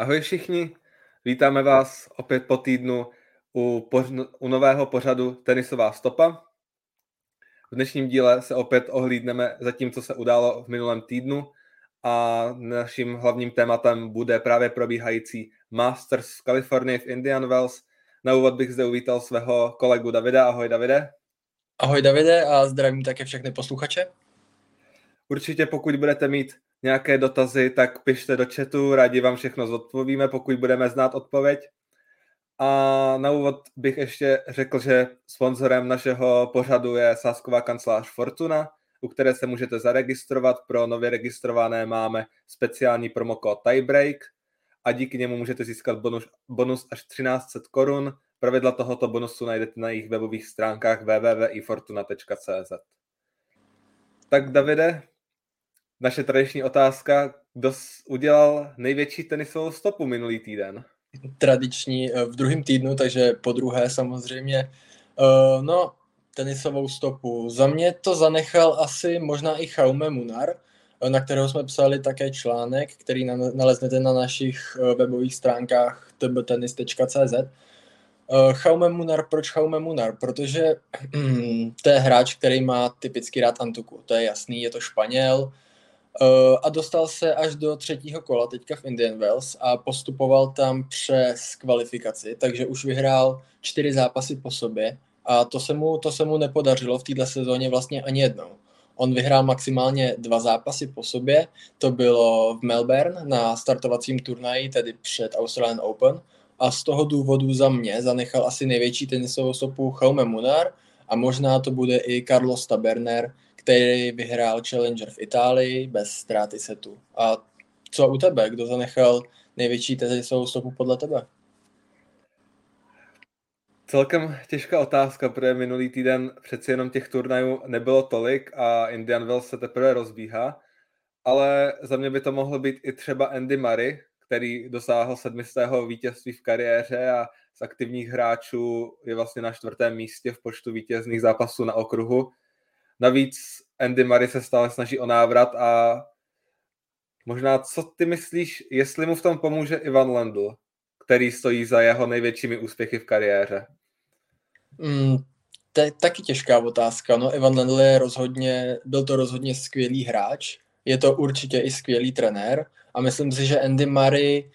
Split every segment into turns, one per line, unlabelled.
Ahoj všichni, vítáme vás opět po týdnu u, poř- u nového pořadu Tenisová stopa. V dnešním díle se opět ohlídneme za tím, co se událo v minulém týdnu a naším hlavním tématem bude právě probíhající Masters v Kalifornii v Indian Wells. Na úvod bych zde uvítal svého kolegu Davida. Ahoj Davide.
Ahoj Davide a zdravím také všechny posluchače.
Určitě pokud budete mít nějaké dotazy, tak pište do chatu, rádi vám všechno zodpovíme, pokud budeme znát odpověď. A na úvod bych ještě řekl, že sponzorem našeho pořadu je sásková kancelář Fortuna, u které se můžete zaregistrovat. Pro nově registrované máme speciální promokód Tiebreak a díky němu můžete získat bonus, bonus až 1300 korun. Pravidla tohoto bonusu najdete na jejich webových stránkách www.ifortuna.cz. Tak Davide, naše tradiční otázka, kdo udělal největší tenisovou stopu minulý týden?
Tradiční eh, v druhém týdnu, takže po druhé samozřejmě. Uh, no, tenisovou stopu. Za mě to zanechal asi možná i Chaume Munar, eh, na kterého jsme psali také článek, který naleznete na našich webových stránkách tbtenis.cz. Chaume Munar, proč Chaume Munar? Protože to je hráč, který má typicky rád Antuku, to je jasný, je to Španěl, a dostal se až do třetího kola teďka v Indian Wells a postupoval tam přes kvalifikaci, takže už vyhrál čtyři zápasy po sobě a to se mu, to se mu nepodařilo v této sezóně vlastně ani jednou. On vyhrál maximálně dva zápasy po sobě, to bylo v Melbourne na startovacím turnaji, tedy před Australian Open a z toho důvodu za mě zanechal asi největší tenisovou stopu Jaume Munar a možná to bude i Carlos Taberner, který vyhrál Challenger v Itálii bez ztráty setu. A co u tebe? Kdo zanechal největší tenisovou stopu podle tebe?
Celkem těžká otázka, protože minulý týden přeci jenom těch turnajů nebylo tolik a Indian Wells se teprve rozbíhá, ale za mě by to mohlo být i třeba Andy Murray, který dosáhl sedmistého vítězství v kariéře a z aktivních hráčů je vlastně na čtvrtém místě v počtu vítězných zápasů na okruhu. Navíc Andy Murray se stále snaží o návrat a možná co ty myslíš, jestli mu v tom pomůže Ivan Lendl, který stojí za jeho největšími úspěchy v kariéře?
Mm, to je taky těžká otázka. No, Ivan Lendl je rozhodně, byl to rozhodně skvělý hráč, je to určitě i skvělý trenér a myslím si, že Andy Murray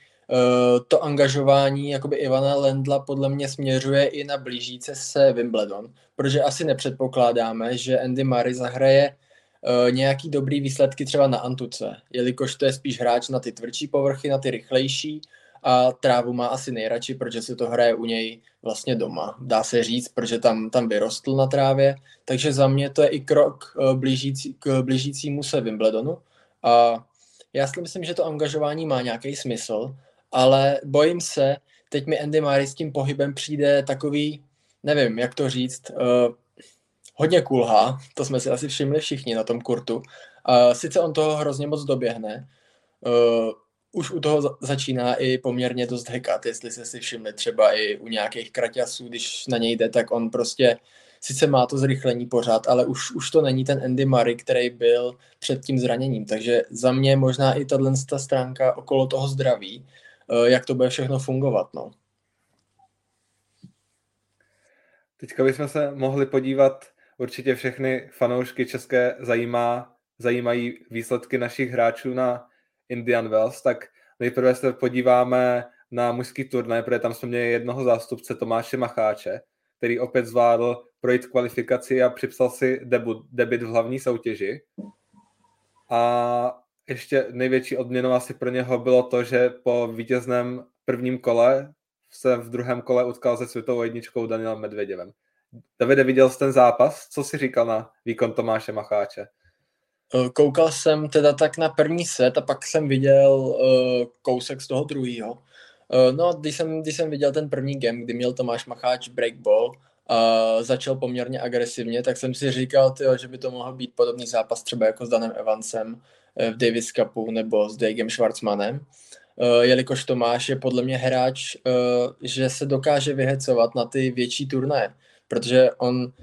to angažování jakoby Ivana Lendla podle mě směřuje i na blížíce se Wimbledon, protože asi nepředpokládáme, že Andy Murray zahraje uh, nějaký dobrý výsledky třeba na Antuce, jelikož to je spíš hráč na ty tvrdší povrchy, na ty rychlejší a trávu má asi nejradši, protože si to hraje u něj vlastně doma, dá se říct, protože tam, tam vyrostl na trávě, takže za mě to je i krok uh, blížící, k blížícímu se Wimbledonu. A já si myslím, že to angažování má nějaký smysl, ale bojím se, teď mi Andy Murray s tím pohybem přijde takový, nevím, jak to říct, uh, hodně kulhá, to jsme si asi všimli všichni na tom kurtu. Uh, sice on toho hrozně moc doběhne, uh, už u toho začíná i poměrně dost hekat, jestli se si všimli třeba i u nějakých kraťasů, když na něj jde, tak on prostě sice má to zrychlení pořád, ale už, už to není ten Andy Murray, který byl před tím zraněním. Takže za mě možná i tahle stránka okolo toho zdraví jak to bude všechno fungovat. No.
Teďka bychom se mohli podívat, určitě všechny fanoušky české zajímá, zajímají výsledky našich hráčů na Indian Wells, tak nejprve se podíváme na mužský turnaj, protože tam jsme měli jednoho zástupce Tomáše Macháče, který opět zvládl projít kvalifikaci a připsal si debut, debit v hlavní soutěži. A ještě největší odměnou asi pro něho bylo to, že po vítězném prvním kole se v druhém kole utkal se světovou jedničkou Danielem Medvěděvem. Davide, viděl jsi ten zápas? Co si říkal na výkon Tomáše Macháče?
Eh, koukal jsem teda tak na první set a pak jsem viděl uh, kousek z toho druhého. Uh, no, když jsem, když jsem viděl ten první game, kdy měl Tomáš Macháč breakball a začal poměrně agresivně, tak jsem si říkal, tyjo, že by to mohl být podobný zápas třeba jako s Danem Evansem, Eh, v Davis Cupu nebo s Dagem Schwarzmanem, eh, jelikož Tomáš je podle mě hráč, eh, že se dokáže vyhecovat na ty větší turnaje, protože on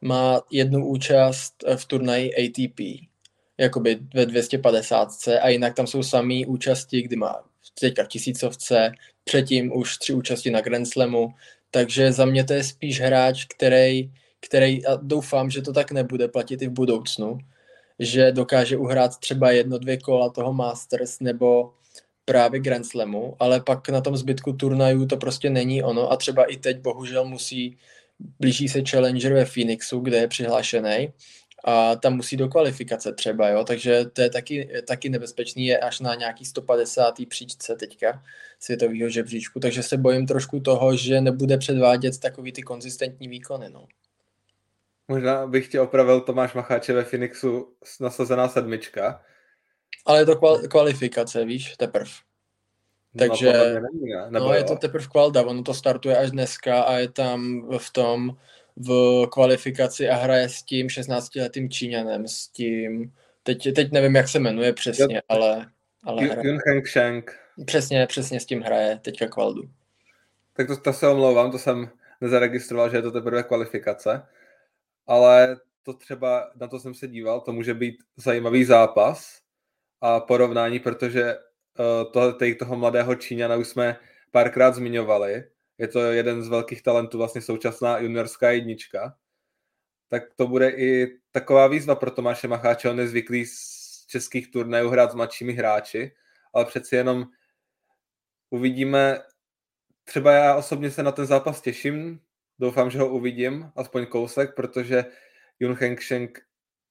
má jednu účast v turnaji ATP, jakoby ve 250 a jinak tam jsou samý účasti, kdy má teďka v tisícovce, předtím už tři účasti na Grand Slamu, takže za mě to je spíš hráč, který, který a doufám, že to tak nebude platit i v budoucnu, že dokáže uhrát třeba jedno, dvě kola toho Masters nebo právě Grand Slamu, ale pak na tom zbytku turnajů to prostě není ono a třeba i teď bohužel musí, blíží se Challenger ve Phoenixu, kde je přihlášený a tam musí do kvalifikace třeba, jo, takže to je taky, taky nebezpečný, je až na nějaký 150. příčce teďka světového žebříčku, takže se bojím trošku toho, že nebude předvádět takový ty konzistentní výkony, no.
Možná bych tě opravil Tomáš Macháče ve Phoenixu nasazená sedmička.
Ale je to kvalifikace, víš, teprv. No, Takže no, není, ne? Nebo no, je to teprve kvalda, ono to startuje až dneska a je tam v tom v kvalifikaci a hraje s tím 16-letým Číňanem, s tím, teď, teď nevím, jak se jmenuje přesně, jo, ale, ale
Yun Heng Sheng.
Přesně, přesně s tím hraje teďka kvaldu.
Tak to, to se omlouvám, to jsem nezaregistroval, že je to teprve kvalifikace, ale to třeba, na to jsem se díval, to může být zajímavý zápas a porovnání, protože uh, to, toho mladého Číňana už jsme párkrát zmiňovali. Je to jeden z velkých talentů, vlastně současná juniorská jednička, tak to bude i taková výzva pro Tomáše Macháče, on je zvyklý z českých turnajů hrát s mladšími hráči, ale přeci jenom uvidíme, třeba já osobně se na ten zápas těším, doufám, že ho uvidím, aspoň kousek, protože Jun Hengsheng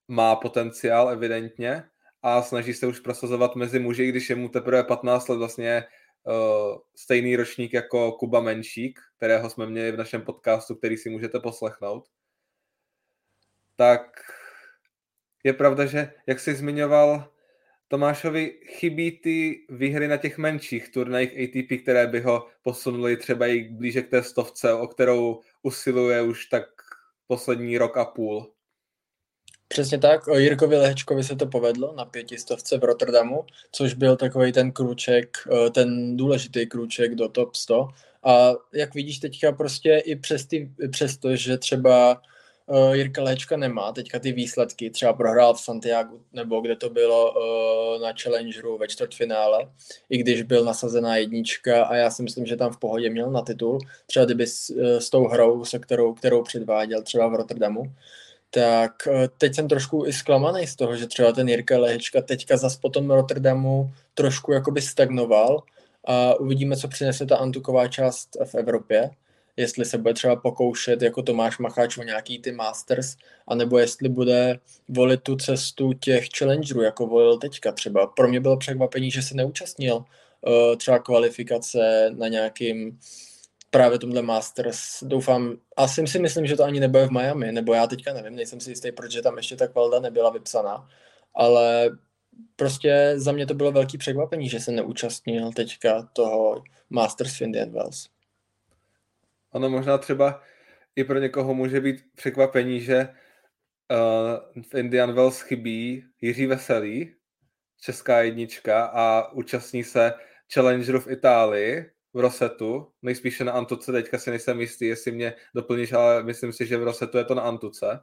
má potenciál evidentně a snaží se už prosazovat mezi muži, když je mu teprve 15 let vlastně uh, stejný ročník jako Kuba Menšík, kterého jsme měli v našem podcastu, který si můžete poslechnout. Tak je pravda, že jak jsi zmiňoval, Tomášovi chybí ty výhry na těch menších turnajích ATP, které by ho posunuli třeba i blíže k té stovce, o kterou usiluje už tak poslední rok a půl.
Přesně tak, o Jirkovi Lehečkovi se to povedlo na pětistovce v Rotterdamu, což byl takový ten krůček, eh, ten důležitý krůček do top 100. A jak vidíš teďka prostě i přes, ty, přes to, že třeba uh, Jirka Lehečka nemá teďka ty výsledky, třeba prohrál v Santiago, nebo kde to bylo uh, na Challengeru ve čtvrtfinále, i když byl nasazená jednička a já si myslím, že tam v pohodě měl na titul, třeba kdyby s, uh, s tou hrou, se kterou, kterou předváděl třeba v Rotterdamu, tak eh, teď jsem trošku i zklamaný z toho, že třeba ten Jirka Lehečka teďka zas po tom Rotterdamu trošku jakoby stagnoval a uvidíme, co přinese ta antuková část v Evropě, jestli se bude třeba pokoušet jako Tomáš Macháč o nějaký ty Masters, anebo jestli bude volit tu cestu těch challengerů, jako volil teďka třeba. Pro mě bylo překvapení, že se neúčastnil uh, třeba kvalifikace na nějakým právě tomhle Masters. Doufám, asi si myslím, že to ani nebude v Miami, nebo já teďka nevím, nejsem si jistý, protože tam ještě ta kvalda nebyla vypsaná, ale prostě za mě to bylo velký překvapení, že se neúčastnil teďka toho Masters v Indian Wells.
Ono možná třeba i pro někoho může být překvapení, že uh, v Indian Wells chybí Jiří Veselý, česká jednička a účastní se Challengeru v Itálii, v Rosetu, nejspíše na Antuce, teďka si nejsem jistý, jestli mě doplníš, ale myslím si, že v Rosetu je to na Antuce.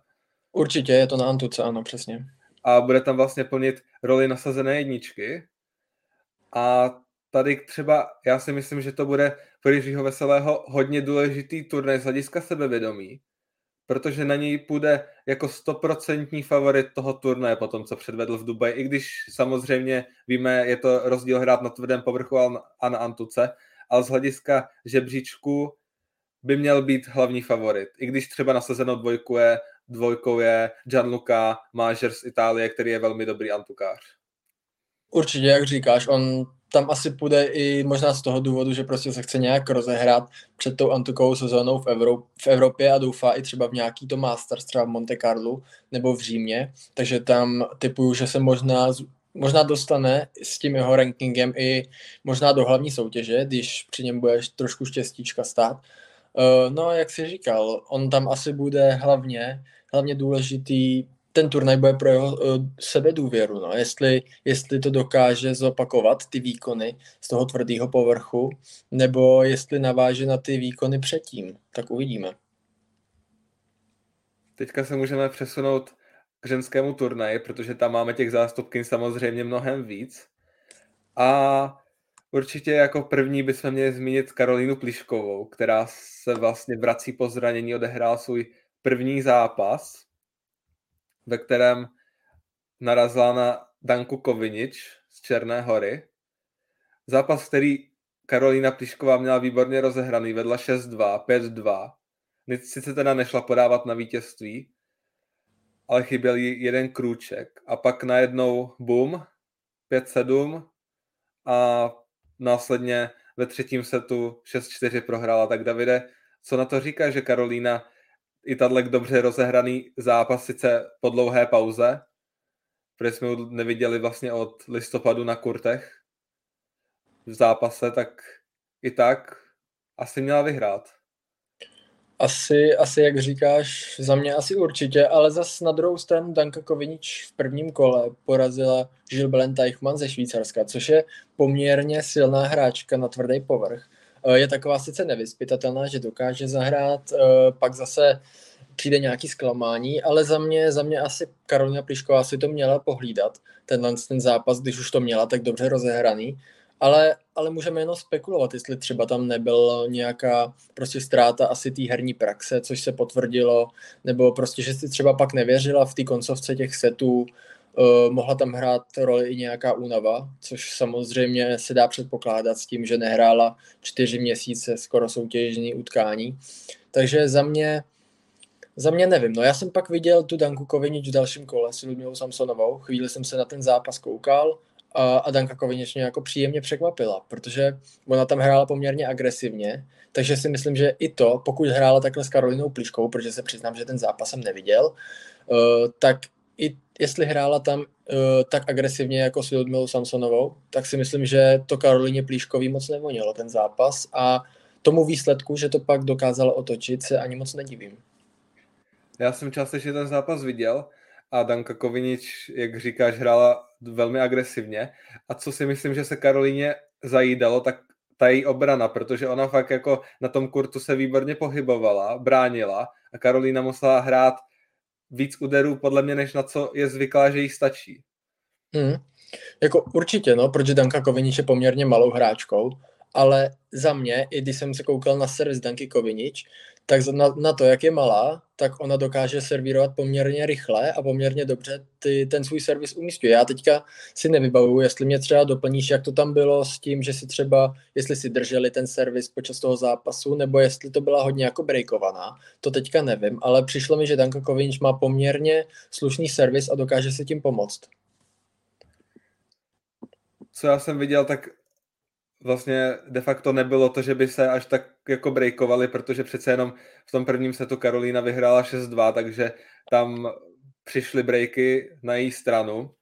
Určitě je to na Antuce, ano, přesně.
A bude tam vlastně plnit roli nasazené jedničky. A tady třeba, já si myslím, že to bude pro Jiřího Veselého hodně důležitý turnaj z hlediska sebevědomí, protože na něj půjde jako stoprocentní favorit toho turnaje po tom, co předvedl v Dubaji, i když samozřejmě víme, je to rozdíl hrát na tvrdém povrchu a na Antuce, ale z hlediska žebříčku by měl být hlavní favorit. I když třeba nasazeno dvojku je, dvojkou je Gianluca Mážer z Itálie, který je velmi dobrý antukář.
Určitě, jak říkáš, on tam asi půjde i možná z toho důvodu, že prostě se chce nějak rozehrát před tou antukovou sezónou v, Evrop- v Evropě a doufá i třeba v nějaký to Masters, třeba v Monte Carlo nebo v Římě, takže tam typuju, že se možná možná dostane s tím jeho rankingem i možná do hlavní soutěže, když při něm bude trošku štěstíčka stát. Uh, no, jak jsi říkal, on tam asi bude hlavně, hlavně důležitý, ten turnaj bude pro jeho uh, sebedůvěru, no. jestli, jestli to dokáže zopakovat, ty výkony z toho tvrdého povrchu, nebo jestli naváže na ty výkony předtím, tak uvidíme.
Teďka se můžeme přesunout k ženskému turnaji, protože tam máme těch zástupky samozřejmě mnohem víc. A Určitě jako první bychom měli zmínit Karolínu Pliškovou, která se vlastně vrací po zranění, odehrál svůj první zápas, ve kterém narazila na Danku Kovinič z Černé hory. Zápas, který Karolína Plišková měla výborně rozehraný, vedla 6-2, 5-2. Sice teda nešla podávat na vítězství, ale chyběl jí jeden krůček. A pak najednou boom, 5-7 a následně ve třetím setu 6-4 prohrála. Tak Davide, co na to říká, že Karolína i tato dobře rozehraný zápas sice po dlouhé pauze, protože jsme ho neviděli vlastně od listopadu na kurtech v zápase, tak i tak asi měla vyhrát.
Asi, asi, jak říkáš, za mě asi určitě, ale zas na druhou stranu Danka Kovinič v prvním kole porazila Gilles Teichmann ze Švýcarska, což je poměrně silná hráčka na tvrdý povrch. Eh, je taková sice nevyspytatelná, že dokáže zahrát, eh, pak zase přijde nějaký zklamání, ale za mě, za mě asi Karolina Plišková si to měla pohlídat, tenhle ten zápas, když už to měla tak dobře rozehraný. Ale, ale můžeme jenom spekulovat, jestli třeba tam nebyl nějaká prostě ztráta asi té herní praxe, což se potvrdilo, nebo prostě, že si třeba pak nevěřila v té koncovce těch setů, mohla tam hrát roli i nějaká únava, což samozřejmě se dá předpokládat s tím, že nehrála čtyři měsíce skoro soutěžní utkání. Takže za mě, za mě nevím. No já jsem pak viděl tu Danku Kovinič v dalším kole s Ludmilou Samsonovou. Chvíli jsem se na ten zápas koukal a, a Danka Kovinečně jako příjemně překvapila, protože ona tam hrála poměrně agresivně, takže si myslím, že i to, pokud hrála takhle s Karolinou Pliškou, protože se přiznám, že ten zápas jsem neviděl, uh, tak jestli hrála tam uh, tak agresivně jako s Ludmilou Samsonovou, tak si myslím, že to Karolině Plíškový moc nevonilo ten zápas a tomu výsledku, že to pak dokázala otočit, se ani moc nedivím.
Já jsem částečně ten zápas viděl a Danka Kovinič, jak říkáš, hrála velmi agresivně. A co si myslím, že se Karolíně zajídalo, tak ta její obrana, protože ona fakt jako na tom kurtu se výborně pohybovala, bránila a Karolína musela hrát víc úderů podle mě, než na co je zvyklá, že jí stačí.
Hmm. Jako určitě, no, protože Danka Kovinič je poměrně malou hráčkou, ale za mě, i když jsem se koukal na servis Danky Kovinič, tak na, na to, jak je malá, tak ona dokáže servírovat poměrně rychle a poměrně dobře ty, ten svůj servis umístuje. Já teďka si nevybavuju, jestli mě třeba doplníš, jak to tam bylo s tím, že si třeba, jestli si drželi ten servis počas toho zápasu, nebo jestli to byla hodně jako breakovaná, to teďka nevím, ale přišlo mi, že Danka Kovinč má poměrně slušný servis a dokáže si tím pomoct.
Co já jsem viděl, tak vlastně de facto nebylo to, že by se až tak jako breakovali, protože přece jenom v tom prvním setu Karolína vyhrála 6-2, takže tam přišly breaky na její stranu,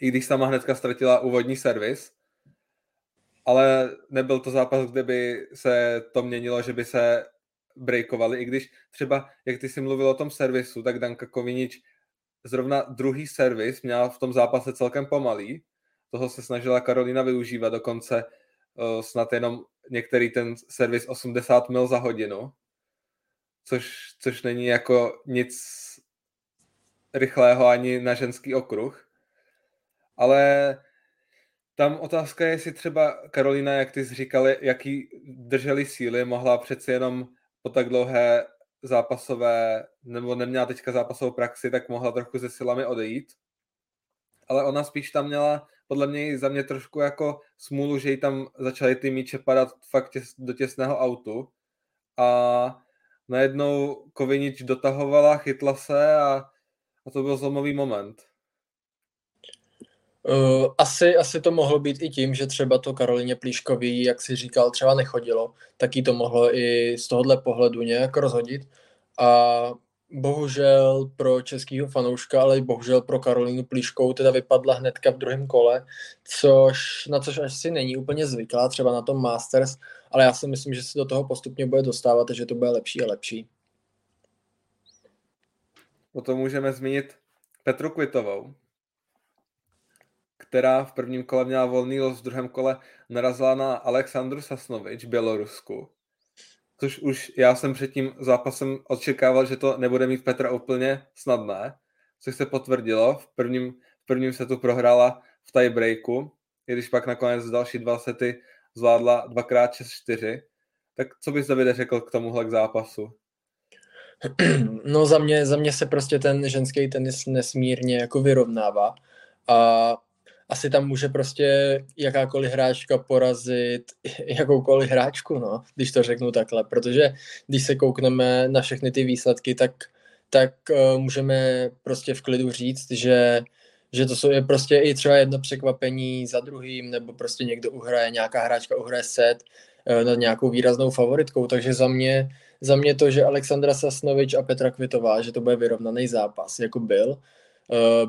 i když sama hnedka ztratila úvodní servis, ale nebyl to zápas, kde by se to měnilo, že by se breakovali, i když třeba, jak ty jsi mluvil o tom servisu, tak Danka Kovinič zrovna druhý servis měla v tom zápase celkem pomalý, toho se snažila Karolina využívat, dokonce uh, snad jenom některý ten servis 80 mil za hodinu, což, což není jako nic rychlého ani na ženský okruh. Ale tam otázka je, jestli třeba Karolina, jak ty říkali, jaký drželi síly, mohla přeci jenom po tak dlouhé zápasové, nebo neměla teďka zápasovou praxi, tak mohla trochu se silami odejít. Ale ona spíš tam měla podle mě za mě trošku jako smůlu, že jí tam začaly ty míče padat fakt těs, do těsného autu a najednou Kovinič dotahovala, chytla se a, a to byl zlomový moment.
Uh, asi, asi to mohlo být i tím, že třeba to Karolině Plíškový, jak si říkal, třeba nechodilo, tak jí to mohlo i z tohohle pohledu nějak rozhodit. A bohužel pro českého fanouška, ale i bohužel pro Karolínu Plíškou teda vypadla hnedka v druhém kole, což, na což asi není úplně zvyklá, třeba na tom Masters, ale já si myslím, že se do toho postupně bude dostávat a že to bude lepší a lepší.
Potom můžeme zmínit Petru Kvitovou, která v prvním kole měla volný los, v druhém kole narazila na Aleksandru Sasnovič, Bělorusku což už já jsem před tím zápasem očekával, že to nebude mít Petra úplně snadné, což se potvrdilo. V prvním, v prvním setu prohrála v tiebreaku i když pak nakonec další dva sety zvládla 2x6-4. Tak co bys Davide řekl k tomuhle k zápasu?
No za mě, za mě se prostě ten ženský tenis nesmírně jako vyrovnává a asi tam může prostě jakákoliv hráčka porazit jakoukoliv hráčku, no, když to řeknu takhle, protože když se koukneme na všechny ty výsledky, tak, tak uh, můžeme prostě v klidu říct, že že to jsou je prostě i třeba jedno překvapení za druhým, nebo prostě někdo uhraje, nějaká hráčka uhraje set uh, nad nějakou výraznou favoritkou, takže za mě, za mě to, že Alexandra Sasnovič a Petra Kvitová, že to bude vyrovnaný zápas, jako byl,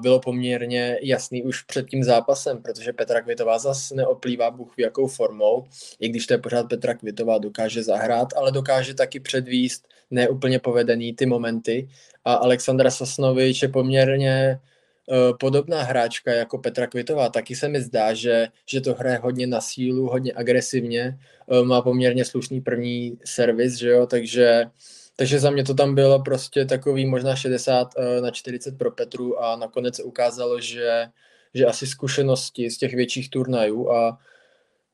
bylo poměrně jasný už před tím zápasem, protože Petra Kvitová zase neoplývá Bůh jakou formou, i když to je pořád Petra Kvitová, dokáže zahrát, ale dokáže taky předvíst neúplně povedený ty momenty a Alexandra Sasnovič je poměrně uh, podobná hráčka jako Petra Kvitová. Taky se mi zdá, že, že to hraje hodně na sílu, hodně agresivně, uh, má poměrně slušný první servis, že jo, takže uh, takže za mě to tam bylo prostě takový možná 60 eh, na 40 pro Petru a nakonec se ukázalo, že, že asi zkušenosti z těch větších turnajů a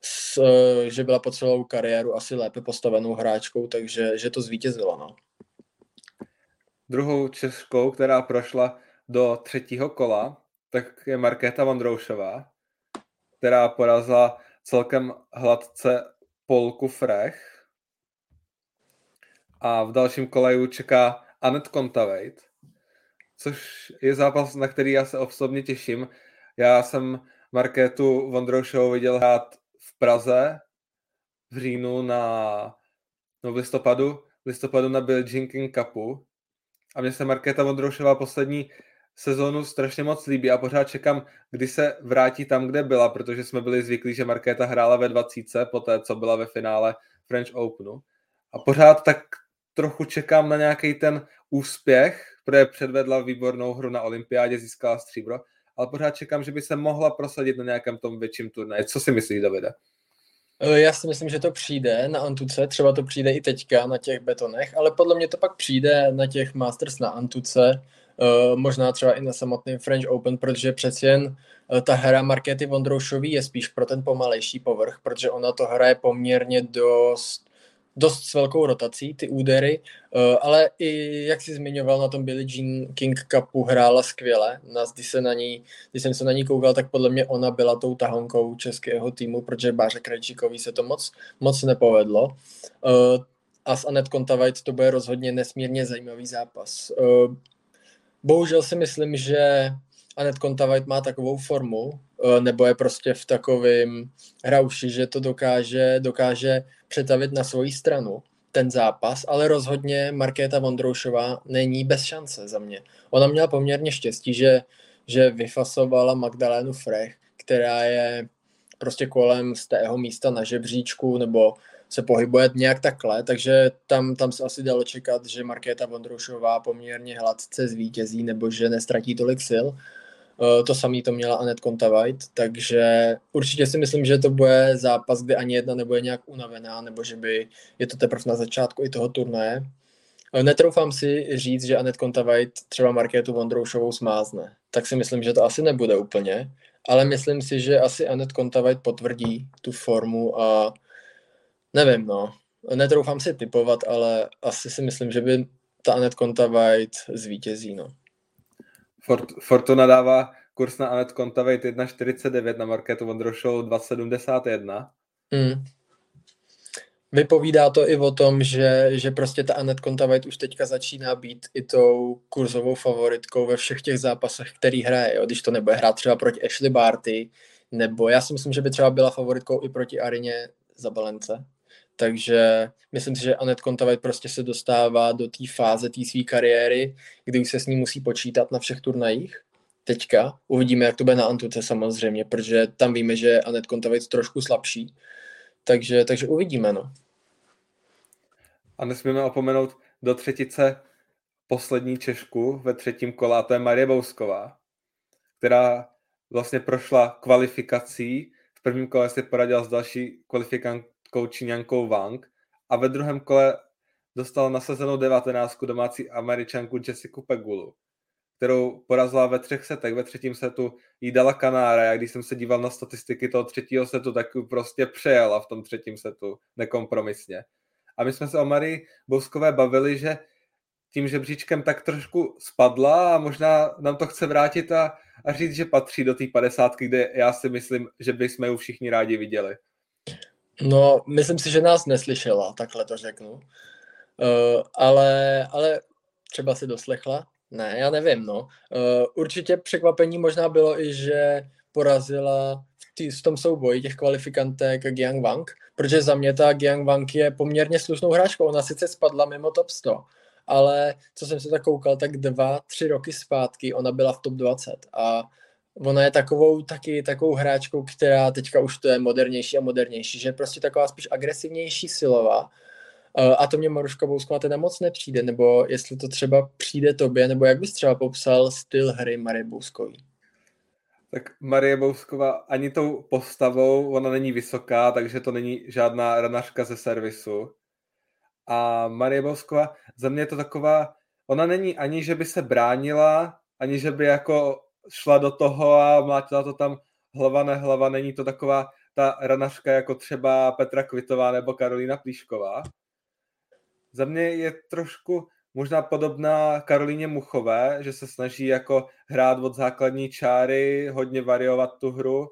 s, eh, že byla po celou kariéru asi lépe postavenou hráčkou, takže že to zvítězilo. No.
Druhou českou, která prošla do třetího kola, tak je Markéta Vondroušová, která porazila celkem hladce Polku Frech a v dalším koleju čeká Anet Kontaveit, což je zápas, na který já se osobně těším. Já jsem Markétu Vondroušovou viděl hrát v Praze v říjnu na no v listopadu, v listopadu na Bill King Cupu a mně se Markéta Vondroušová poslední sezónu strašně moc líbí a pořád čekám, kdy se vrátí tam, kde byla, protože jsme byli zvyklí, že Markéta hrála ve 20, po té, co byla ve finále French Openu. A pořád tak trochu čekám na nějaký ten úspěch, protože předvedla výbornou hru na olympiádě, získala stříbro, ale pořád čekám, že by se mohla prosadit na nějakém tom větším turnaji. Co si myslíš, Davide?
Eh, já si myslím, že to přijde na Antuce, třeba to přijde i teďka na těch betonech, ale podle mě to pak přijde na těch Masters na Antuce, eh, možná třeba i na samotném French Open, protože přeci jen eh, ta hra Markety Vondroušový je spíš pro ten pomalejší povrch, protože ona to hraje poměrně dost dost s velkou rotací, ty údery, uh, ale i, jak jsi zmiňoval, na tom Billie Jean King Cupu hrála skvěle. Nás, když, se na ní, když jsem se na ní koukal, tak podle mě ona byla tou tahonkou českého týmu, protože Báře Krajčíkovi se to moc, moc nepovedlo. Uh, a s Anet Kontavajt to bude rozhodně nesmírně zajímavý zápas. Uh, bohužel si myslím, že Anet Kontavajt má takovou formu, Eh, nebo je prostě v takovém hrauši, že to dokáže, dokáže přetavit na svoji stranu ten zápas, ale rozhodně Markéta Vondroušová není bez šance za mě. Ona měla poměrně štěstí, že, že vyfasovala Magdalénu Frech, která je prostě kolem z tého místa na žebříčku, nebo se pohybuje nějak takhle, takže tam, tam se asi dalo čekat, že Markéta Vondroušová poměrně hladce zvítězí, nebo že nestratí tolik sil. Eh, to samý to měla Anet Kontavajt, takže určitě si myslím, že to bude zápas, kde ani jedna nebude nějak unavená, nebo že by je to teprve na začátku i toho turnaje. Eh, netroufám si říct, že Anet Kontavajt třeba Markétu Vondroušovou smázne. Tak si myslím, že to asi nebude úplně, ale myslím si, že asi Anet Kontavajt potvrdí tu formu a nevím, no. Netroufám si typovat, ale asi si myslím, že by ta Anet Kontavajt zvítězí, no.
Fort, Fortuna dává kurz na Anet Kontaveit 1,49, na Marketu Vondrošou 2,71. Mm.
Vypovídá to i o tom, že, že prostě ta Anet Kontaveit už teďka začíná být i tou kurzovou favoritkou ve všech těch zápasech, který hraje, jo? když to nebude hrát třeba proti Ashley Barty, nebo já si myslím, že by třeba byla favoritkou i proti Arině Zabalence. Takže myslím si, že Anet Kontaveit prostě se dostává do té fáze té své kariéry, kdy už se s ní musí počítat na všech turnajích. Teďka uvidíme, jak to bude na Antuce samozřejmě, protože tam víme, že Anet Kontaveit trošku slabší. Takže, takže uvidíme, no.
A nesmíme opomenout do třetice poslední Češku ve třetím kole, a to je Marie Bousková, která vlastně prošla kvalifikací. V prvním kole se poradila s další kvalifikant, američkou Číňankou Wang a ve druhém kole dostal nasazenou 19 domácí američanku Jessica Pegulu, kterou porazila ve třech setech. Ve třetím setu jí dala Kanára. Já když jsem se díval na statistiky toho třetího setu, tak prostě přejela v tom třetím setu nekompromisně. A my jsme se o Marii Bouskové bavili, že tím žebříčkem tak trošku spadla a možná nám to chce vrátit a, a říct, že patří do té padesátky, kde já si myslím, že bychom ji všichni rádi viděli.
No, myslím si, že nás neslyšela, takhle to řeknu. Uh, ale, ale třeba si doslechla. Ne, já nevím, no. Uh, určitě překvapení možná bylo i, že porazila v, tý, v tom souboji těch kvalifikantek Giang Wang, protože za mě ta Giang Wang je poměrně slušnou hráčkou. Ona sice spadla mimo top 100, ale co jsem se tak koukal, tak dva, tři roky zpátky ona byla v top 20 a ona je takovou taky takovou hráčkou, která teďka už to je modernější a modernější, že je prostě taková spíš agresivnější silová Eh, a to mě Maruška Bousková teda moc nepřijde, nebo jestli to třeba přijde tobě, nebo jak bys třeba popsal styl hry Marie Bouskový?
Tak Marie Bousková ani tou postavou, ona není vysoká, takže to není žádná ranařka ze servisu. A Marie Bousková, za mě je to taková, ona není ani, že by se bránila, ani, že by jako šla do toho a mlátila to tam hlava nehlava, není to taková ta ranařka jako třeba Petra Kvitová nebo Karolína Plíšková, za mě je trošku možná podobná Karolíně Muchové, že se snaží jako hrát od základní čáry, hodně variovat tu hru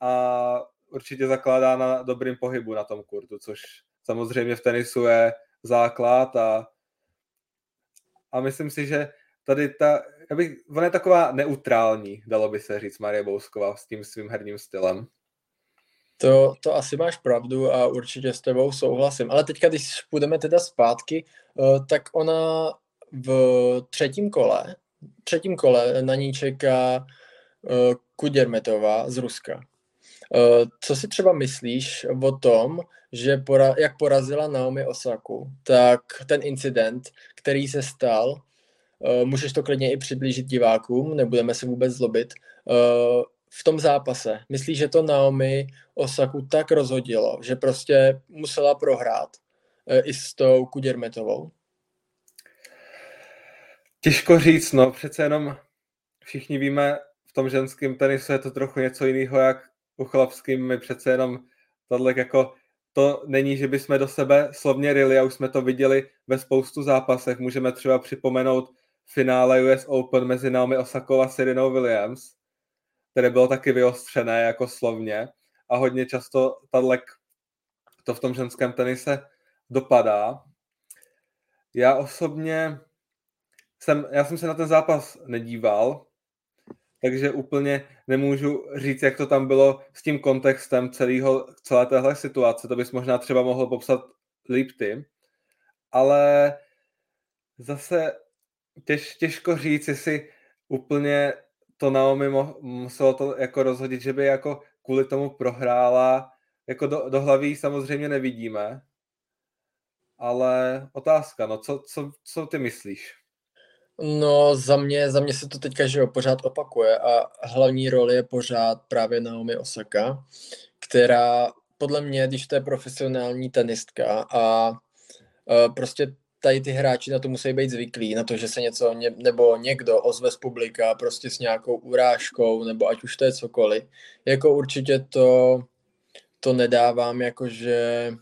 a určitě zakládá na dobrým pohybu na tom kurtu, což samozřejmě v tenisu je základ a, a myslím si, že tady ta, já bych, ona je taková neutrální, dalo by se říct Marie Bousková s tím svým herním stylem.
To, to asi máš pravdu a určitě s tebou souhlasím. Ale teďka, když půjdeme teda zpátky, eh, tak ona v třetím kole, třetím kole na ní čeká eh, Kuděrmetová z Ruska. Eh, co si třeba myslíš o tom, že pora, jak porazila Naomi Osaku, tak ten incident, který se stal, můžeš to klidně i přiblížit divákům, nebudeme se vůbec zlobit, v tom zápase. Myslíš, že to Naomi Osaku tak rozhodilo, že prostě musela prohrát e, i s tou Kuděrmetovou?
Těžko říct, no přece jenom všichni víme, v tom ženském tenisu je to trochu něco jiného, jak u chlapským, my přece jenom tohle jako to není, že bychom do sebe slovně rili a už jsme to viděli ve spoustu zápasech. Můžeme třeba připomenout finále US Open mezi Naomi Osakou a Serenou Williams, které bylo taky vyostřené jako slovně a hodně často tadlek to v tom ženském tenise dopadá. Já osobně jsem, já jsem se na ten zápas nedíval, takže úplně nemůžu říct, jak to tam bylo s tím kontextem celého, celé téhle situace. To bys možná třeba mohl popsat líp ty. Ale zase těž, těžko říct, jestli úplně to Naomi mo- muselo to jako rozhodit, že by jako kvůli tomu prohrála. Jako do, do hlavy samozřejmě nevidíme, ale otázka, no co, co, co ty myslíš?
No za mě, za mě se to teďka že jo, pořád opakuje a hlavní roli je pořád právě Naomi Osaka, která podle mě, když to je profesionální tenistka a, a prostě tady ty hráči na to musí být zvyklí, na to, že se něco ně, nebo někdo ozve z publika prostě s nějakou urážkou, nebo ať už to je cokoliv. Jako určitě to, to nedávám, jako že,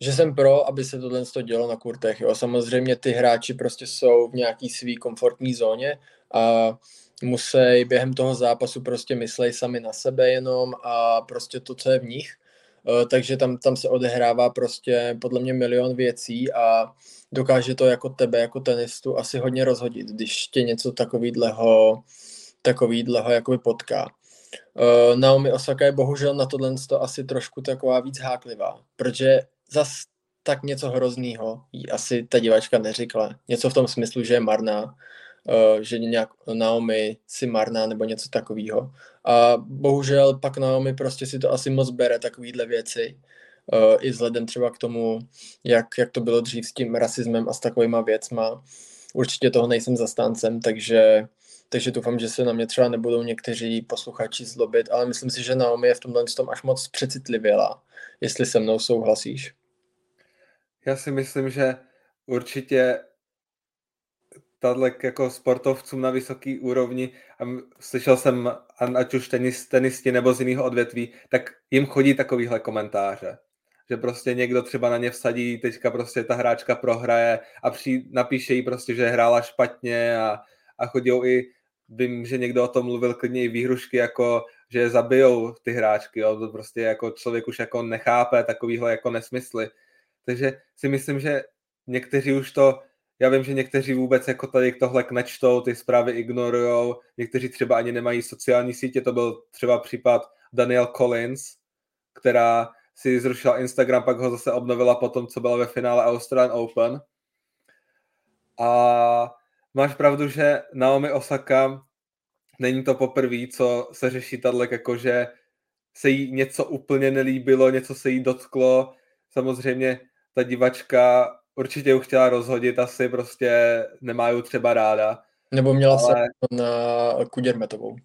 že jsem pro, aby se tohle to dělo na kurtech. Jo. Samozřejmě ty hráči prostě jsou v nějaký svý komfortní zóně a musí během toho zápasu prostě myslet sami na sebe jenom a prostě to, co je v nich. Uh, takže tam, tam se odehrává prostě podle mě milion věcí a dokáže to jako tebe, jako tenistu, asi hodně rozhodit, když tě něco takovýhleho, takovýhleho jakoby potká. Uh, Naomi Osaka je bohužel na tohle to asi trošku taková víc háklivá, protože zas tak něco hroznýho jí asi ta diváčka neřekla. Něco v tom smyslu, že je marná, že nějak Naomi si marná nebo něco takového. A bohužel pak Naomi prostě si to asi moc bere, takovýhle věci uh, i vzhledem třeba k tomu, jak, jak to bylo dřív s tím rasismem a s takovýma věcma. Určitě toho nejsem zastáncem, takže, takže doufám, že se na mě třeba nebudou někteří posluchači zlobit, ale myslím si, že Naomi je v tomhle tom až moc přecitlivěla, jestli se mnou souhlasíš.
Já si myslím, že určitě tato jako sportovcům na vysoké úrovni a slyšel jsem, ať už tenis, tenisti nebo z jiného odvětví, tak jim chodí takovýhle komentáře. Že prostě někdo třeba na ně vsadí, teďka prostě ta hráčka prohraje a při, napíše jí prostě, že hrála špatně a, a chodí i, vím, že někdo o tom mluvil klidně i výhrušky, jako že zabijou ty hráčky, jo? to prostě jako člověk už jako nechápe takovýhle jako nesmysly. Takže si myslím, že někteří už to já vím, že někteří vůbec jako tady tohle nečtou, ty zprávy ignorujou, někteří třeba ani nemají sociální sítě, to byl třeba případ Daniel Collins, která si zrušila Instagram, pak ho zase obnovila po tom, co byla ve finále Australian Open. A máš pravdu, že Naomi Osaka není to poprvé, co se řeší tato, jako že se jí něco úplně nelíbilo, něco se jí dotklo. Samozřejmě ta divačka určitě ju chtěla rozhodit, asi prostě nemá ju třeba ráda.
Nebo měla ale... se na Kuděrmetovou.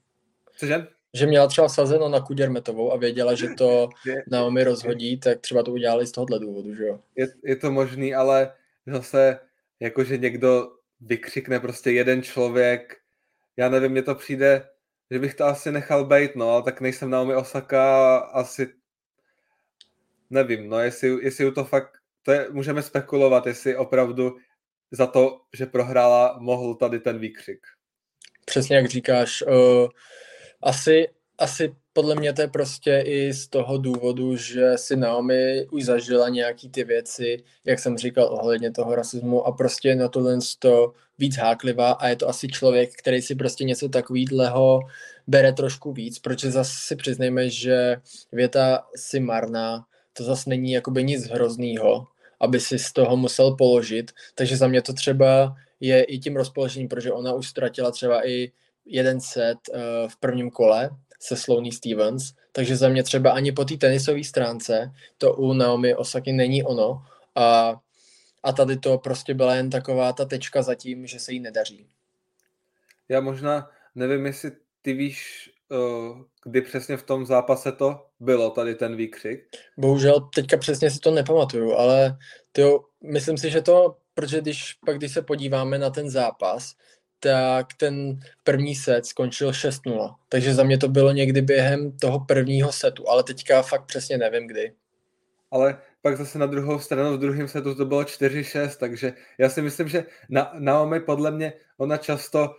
Cože?
Že měla třeba sazeno na Kuděrmetovou a věděla, že to je, Naomi rozhodí, tak třeba to udělali z tohohle důvodu, že jo?
Je, je to možný, ale zase jakože někdo vykřikne prostě jeden člověk, já nevím, mně to přijde, že bych to asi nechal být, no, ale tak nejsem Naomi Osaka, asi nevím, no, jestli, jestli to fakt to je, můžeme spekulovat, jestli opravdu za to, že prohrála, mohl tady ten výkřik.
Přesně jak říkáš. Uh, asi, asi podle mě to je prostě i z toho důvodu, že si Naomi už zažila nějaký ty věci, jak jsem říkal ohledně toho rasismu a prostě na tohle to víc háklivá a je to asi člověk, který si prostě něco takového bere trošku víc, protože zase si přiznejme, že věta si marná, to zase není jakoby nic hroznýho, aby si z toho musel položit. Takže za mě to třeba je i tím rozpoložením, protože ona už ztratila třeba i jeden set uh, v prvním kole se Sloane Stevens, takže za mě třeba ani po té tenisové stránce to u Naomi Osaki není ono a, a tady to prostě byla jen taková ta tečka za tím, že se jí nedaří.
Já možná nevím, jestli ty víš, uh, kdy přesně v tom zápase to bylo, tady ten výkřik?
Bohužel teďka přesně si to nepamatuju, ale tyjo, myslím si, že to, protože když pak když se podíváme na ten zápas, tak ten první set skončil 6-0. Takže za mě to bylo někdy během toho prvního setu, ale teďka fakt přesně nevím kdy.
Ale pak zase na druhou stranu v druhém setu to bylo 4-6, takže já si myslím, že na, Naomi podle mě, ona často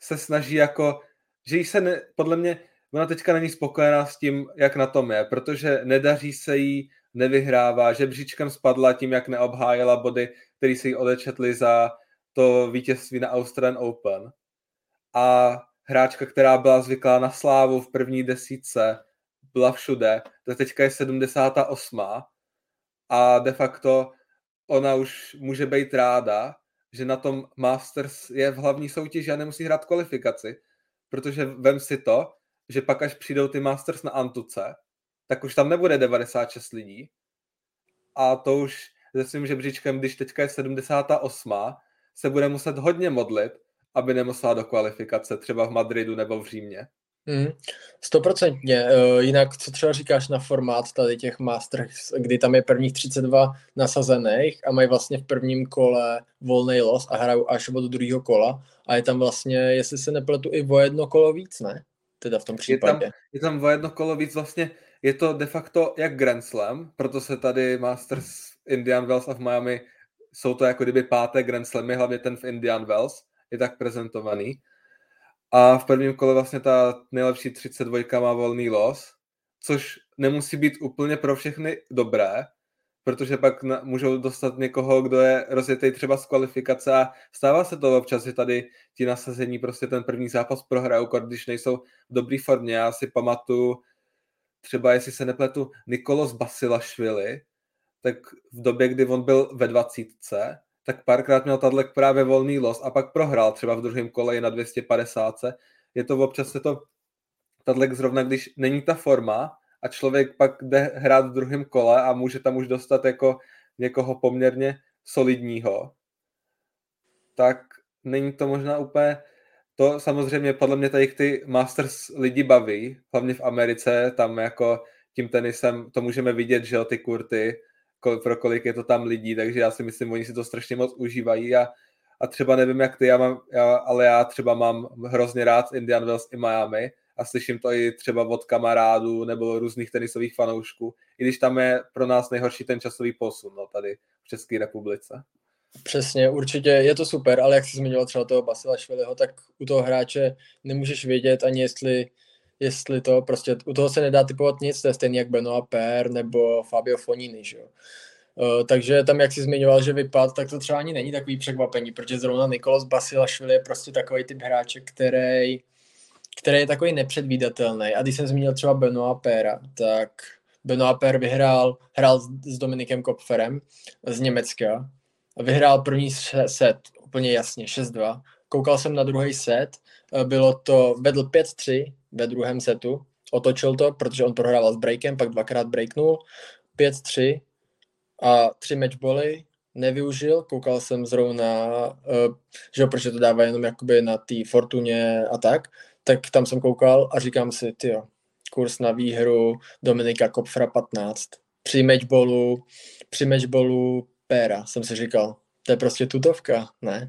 se snaží jako, že jí se ne, podle mě ona teďka není spokojená s tím, jak na tom je, protože nedaří se jí, nevyhrává, žebříčkem spadla tím, jak neobhájila body, které se jí odečetly za to vítězství na Australian Open. A hráčka, která byla zvyklá na slávu v první desítce, byla všude, to teďka je 78. A de facto ona už může být ráda, že na tom Masters je v hlavní soutěži a nemusí hrát kvalifikaci. Protože vem si to, že pak až přijdou ty Masters na Antuce, tak už tam nebude 96 lidí. A to už se svým žebříčkem, když teďka je 78, se bude muset hodně modlit, aby nemusela do kvalifikace třeba v Madridu nebo v Římě.
Mm, stoprocentně. Mm, jinak, co třeba říkáš na formát tady těch Masters, kdy tam je prvních 32 nasazených a mají vlastně v prvním kole volný los a hrajou až od druhého kola a je tam vlastně, jestli se nepletu, i o jedno kolo víc, ne? Teda v tom případě.
Je tam, je tam o jedno kolo víc vlastně, je to de facto jak Grand Slam, proto se tady Masters Indian Wells a v Miami jsou to jako kdyby páté Grand Slamy, hlavně ten v Indian Wells je tak prezentovaný. A v prvním kole vlastně ta nejlepší 32 má volný los, což nemusí být úplně pro všechny dobré, protože pak na, můžou dostat někoho, kdo je rozjetý třeba z kvalifikace a stává se to občas, že tady ti nasazení prostě ten první zápas prohrajou, když nejsou v dobré formě. Já si pamatuju třeba, jestli se nepletu, Nikolos Basilašvili, tak v době, kdy on byl ve dvacítce, tak párkrát měl Tadlek právě volný los a pak prohrál třeba v druhém kole na 250. Je to občas se to Tadlek zrovna, když není ta forma a člověk pak jde hrát v druhém kole a může tam už dostat jako někoho poměrně solidního, tak není to možná úplně to. Samozřejmě podle mě tady ty Masters lidi baví, hlavně v Americe, tam jako tím tenisem to můžeme vidět, že jo, ty kurty, pro kolik je to tam lidí, takže já si myslím, oni si to strašně moc užívají a, a třeba nevím, jak ty, já mám, já, ale já třeba mám hrozně rád Indian Wells i Miami a slyším to i třeba od kamarádů nebo různých tenisových fanoušků, i když tam je pro nás nejhorší ten časový posun, no, tady v České republice.
Přesně, určitě je to super, ale jak jsi zmiňoval třeba toho Basila Šviliho, tak u toho hráče nemůžeš vědět ani jestli, jestli to prostě, u toho se nedá typovat nic, to je stejný jak Benoit Per nebo Fabio Fonini, že jo. Uh, takže tam, jak jsi zmiňoval, že vypad, tak to třeba ani není takový překvapení, protože zrovna Nikolos Basilašvili je prostě takový typ hráče, který, který je takový nepředvídatelný. A když jsem zmínil třeba Benoit Pera, tak Benoit Per vyhrál, hrál s Dominikem Kopferem z Německa. Vyhrál první set úplně jasně 6-2. Koukal jsem na druhý set, eh, bylo to, vedl 5-3 ve druhém setu, otočil to, protože on prohrával s breakem, pak dvakrát breaknul, 5-3 a tři matchboly nevyužil, koukal jsem zrovna, uh, že protože to dává jenom jakoby na té fortuně a tak, tak tam jsem koukal a říkám si, ty kurz na výhru Dominika Kopfra 15. Při matchballu, při matchballu péra, jsem si říkal. To je prostě tutovka, ne?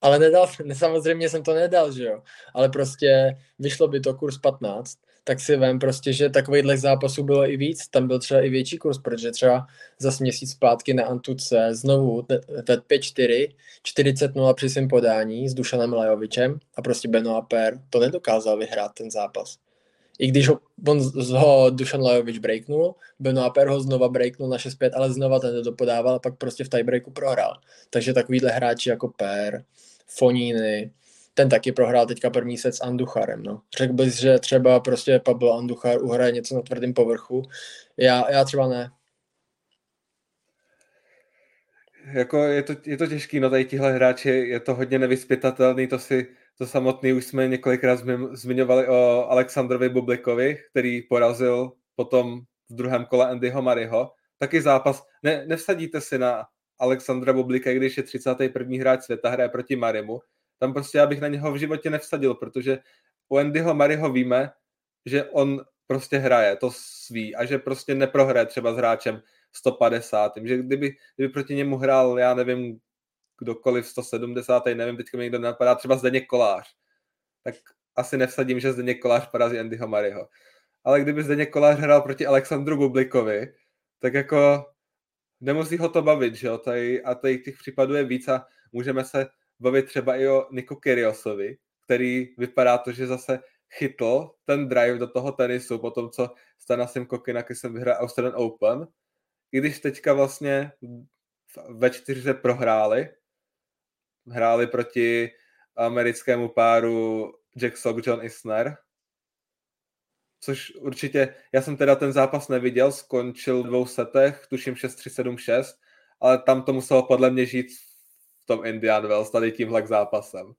Ale nedal, samozřejmě jsem to nedal, že jo. Ale prostě vyšlo by to kurz 15, tak si vím prostě, že takovýchhle zápasů bylo i víc, tam byl třeba i větší kurz, protože třeba za měsíc zpátky na Antuce znovu ve 5-4, 40-0 při svém podání s Dušanem Lajovičem a prostě Benoit Per to nedokázal vyhrát ten zápas i když ho, on ho Dušan Lajovič breaknul, Benoit Per ho znova breaknul na 6-5, ale znova ten to podával a pak prostě v tiebreaku prohrál. Takže takovýhle hráči jako Per, Foniny, ten taky prohrál teďka první set s Anducharem. No. Řekl bys, že třeba prostě Pablo Anduchar uhraje něco na tvrdém povrchu. Já, já třeba ne.
Jako je to, je to těžký, no tady tihle hráči, je to hodně nevyspytatelný, to si to samotný už jsme několikrát zmiňovali o Alexandrovi Bublikovi, který porazil potom v druhém kole Andyho Mariho. Taky zápas, ne, nevsadíte si na Alexandra Bublika, když je 31. hráč světa, hraje proti Marimu. Tam prostě já bych na něho v životě nevsadil, protože u Andyho Mariho víme, že on prostě hraje, to sví a že prostě neprohraje třeba s hráčem 150. Že kdyby, kdyby proti němu hrál, já nevím, kdokoliv 170. nevím, teďka mi někdo napadá, třeba Zdeněk Kolář, tak asi nevsadím, že Zdeněk Kolář porazí Andyho Mariho. Ale kdyby Zdeněk Kolář hrál proti Alexandru Bublikovi, tak jako nemusí ho to bavit, že jo? Tady, a tady těch případů je víc a můžeme se bavit třeba i o Niku Kyriosovi, který vypadá to, že zase chytl ten drive do toho tenisu po tom, co Stanasim Kokinakisem vyhrál Australian Open, i když teďka vlastně ve čtyřce prohráli, hráli proti americkému páru Jack Sock, John Isner, což určitě, já jsem teda ten zápas neviděl, skončil v dvou setech, tuším 6-3-7-6, ale tam to muselo podle mě žít tom Indian Wells, tady tímhle zápasem.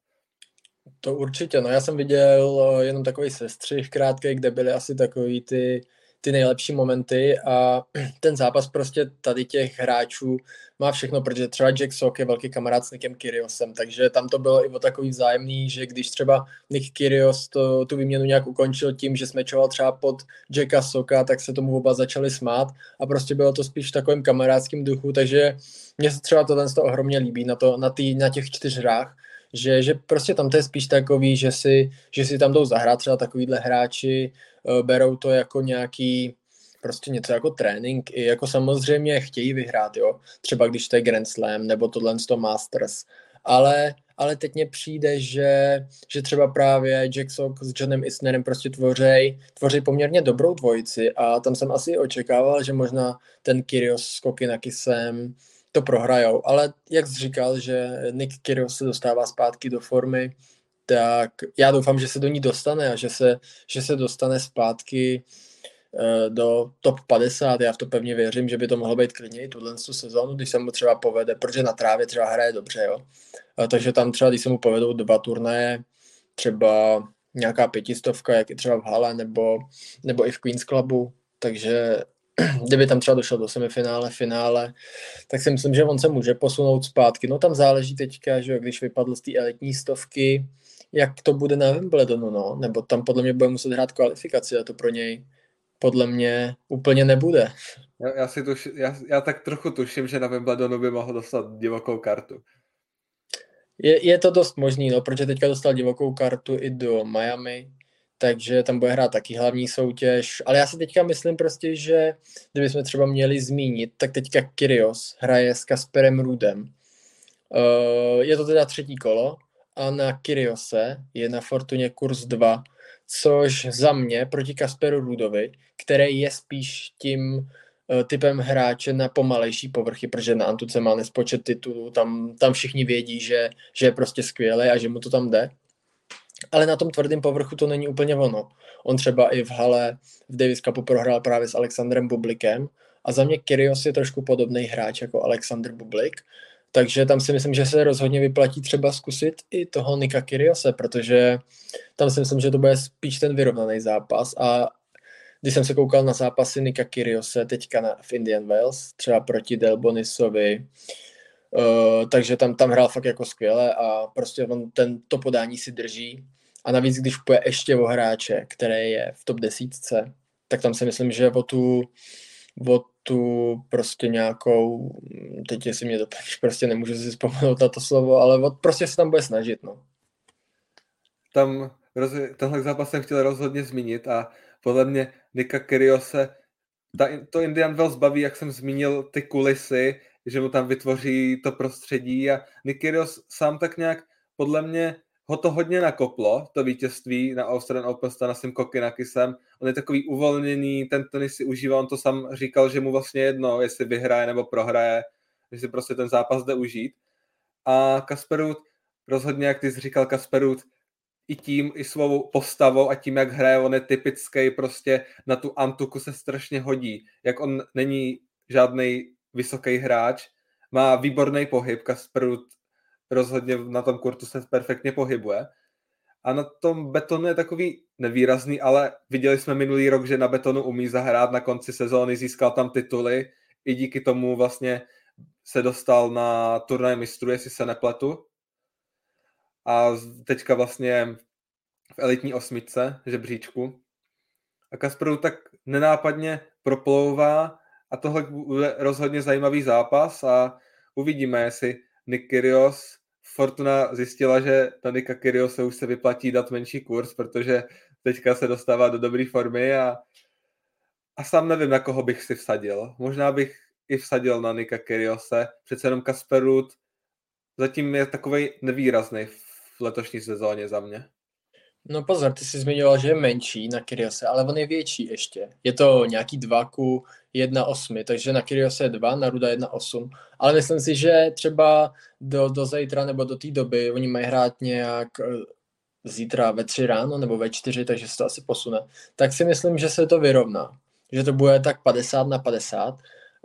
To určitě, no já jsem viděl eh, jenom takový sestřih krátký, kde byly asi takový ty ty nejlepší momenty a ten zápas prostě tady těch hráčů má všechno, protože třeba Jack Sock je velký kamarád s Nickem Kyriosem, takže tam to bylo i o takový vzájemný, že když třeba Nick Kyrios to, tu výměnu nějak ukončil tím, že smečoval třeba pod Jacka Soka, tak se tomu oba začali smát a prostě bylo to spíš v takovém kamarádském duchu, takže mně se třeba tohle to ohromně líbí na, to, na, tý, na těch čtyř hrách, že, že prostě tam to je spíš takový, že si, že si tam jdou zahrát třeba takovýhle hráči, berou to jako nějaký prostě něco jako trénink, i jako samozřejmě chtějí vyhrát, jo, třeba když to je Grand Slam nebo tohle to Masters, ale, ale teď mně přijde, že, že třeba právě Jack Sock s Johnem Isnerem prostě tvoří, tvoří poměrně dobrou dvojici a tam jsem asi očekával, že možná ten Kyrios s Kokinakisem to prohrajou. Ale jak jsi říkal, že Nick Kyrgios se dostává zpátky do formy, tak já doufám, že se do ní dostane a že se, že se dostane zpátky uh, do top 50. Já v to pevně věřím, že by to mohlo být klidně i tuhle sezónu, když se mu třeba povede, protože na trávě třeba hraje dobře, jo. Uh, takže tam třeba, když se mu povedou dva turnaje, třeba nějaká pětistovka, jak je třeba v Hale, nebo, nebo i v Queens Clubu, takže kdyby tam třeba došel do semifinále, finále, tak si myslím, že on se může posunout zpátky. No tam záleží teďka, že když vypadl z té elitní stovky, jak to bude na Wimbledonu, no, nebo tam podle mě bude muset hrát kvalifikaci a to pro něj podle mě úplně nebude.
Já, já, si tuši, já, já tak trochu tuším, že na Wimbledonu by mohl dostat divokou kartu.
Je, je to dost možný, no, protože teďka dostal divokou kartu i do Miami, takže tam bude hrát taky hlavní soutěž, ale já si teďka myslím prostě, že kdybychom třeba měli zmínit, tak teďka Kyrios hraje s Kasperem Rudem. Uh, je to teda třetí kolo a na Kyriose je na Fortuně kurz 2, což za mě proti Kasperu Rudovi, který je spíš tím Eh, typem hráče na pomalejší povrchy, protože na Antuce má nespočet titulů, tam, tam všichni vědí, že, že je prostě skvělý a že mu to tam jde. Ale na tom tvrdém povrchu to není úplně ono. On třeba i v hale v Davis Cupu prohrál právě s Alexandrem Bublikem a za mě Kyrios je trošku podobný hráč jako Alexander Bublik, takže tam si myslím, že se rozhodně vyplatí třeba zkusit i toho Nika Kyriose, protože tam si myslím, že to bude spíš ten vyrovnaný zápas a když jsem se koukal na zápasy Nika Kyriose teďka na, v Indian Wales, třeba proti Delbonisovi, uh, takže tam, tam hrál fakt jako skvěle a prostě on ten, to podání si drží. A navíc, když půjde ještě o hráče, který je v top desítce, tak tam si myslím, že o tu, o tu prostě nějakou, teď jestli mě doplníš, prostě nemůžu si vzpomenout na to slovo, ale od, prostě se tam bude snažit, no.
Tam tenhle zápas jsem chtěl rozhodně zmínit a podle mě Nika Kyriose, ta, to Indian Wells baví, jak jsem zmínil, ty kulisy, že mu tam vytvoří to prostředí a Nick Kyrgios sám tak nějak, podle mě, ho to hodně nakoplo, to vítězství na Australian Open s Tanasem Kokinakisem. On je takový uvolněný, ten tenis si užívá, on to sám říkal, že mu vlastně jedno, jestli vyhraje nebo prohraje, že si prostě ten zápas jde užít. A Kasperut, rozhodně, jak ty jsi říkal, Kasperut, i tím, i svou postavou a tím, jak hraje, on je typický, prostě na tu Antuku se strašně hodí. Jak on není žádný vysoký hráč, má výborný pohyb, Kasperut rozhodně na tom kurtu se perfektně pohybuje. A na tom betonu je takový nevýrazný, ale viděli jsme minulý rok, že na betonu umí zahrát na konci sezóny, získal tam tituly, i díky tomu vlastně se dostal na turnaj mistrů, jestli se nepletu, a teďka vlastně v elitní osmičce žebříčku. A Kasperu tak nenápadně proplouvá a tohle bude rozhodně zajímavý zápas a uvidíme, jestli Nick Kyrgios Fortuna zjistila, že na Nika Kyrgiose už se vyplatí dát menší kurz, protože teďka se dostává do dobré formy a, a sám nevím, na koho bych si vsadil. Možná bych i vsadil na Nika Kyrgiose, přece jenom Kasperut zatím je takový nevýrazný v letošní sezóně za mě.
No pozor, ty jsi zmiňoval, že je menší na Kyriose, ale on je větší ještě. Je to nějaký 2 ku 1,8, takže na Kyriose je 2, na Ruda 1,8. Ale myslím si, že třeba do, do zítra nebo do té doby oni mají hrát nějak eh, zítra ve 3 ráno nebo ve 4, takže se to asi posune. Tak si myslím, že se to vyrovná. Že to bude tak 50 na 50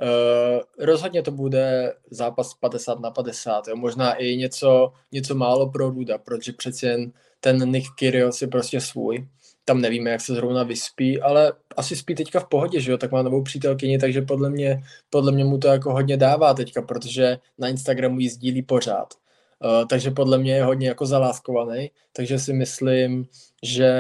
Uh, rozhodně to bude zápas 50 na 50, jo. možná i něco, něco málo pro Ruda, protože přeci jen ten Nick Kyrgios je prostě svůj. Tam nevíme, jak se zrovna vyspí, ale asi spí teďka v pohodě, že jo, tak má novou přítelkyni, takže podle mě, podle mě mu to jako hodně dává teďka, protože na Instagramu jí sdílí pořád. Uh, takže podle mě je hodně jako zaláskovaný, takže si myslím, že,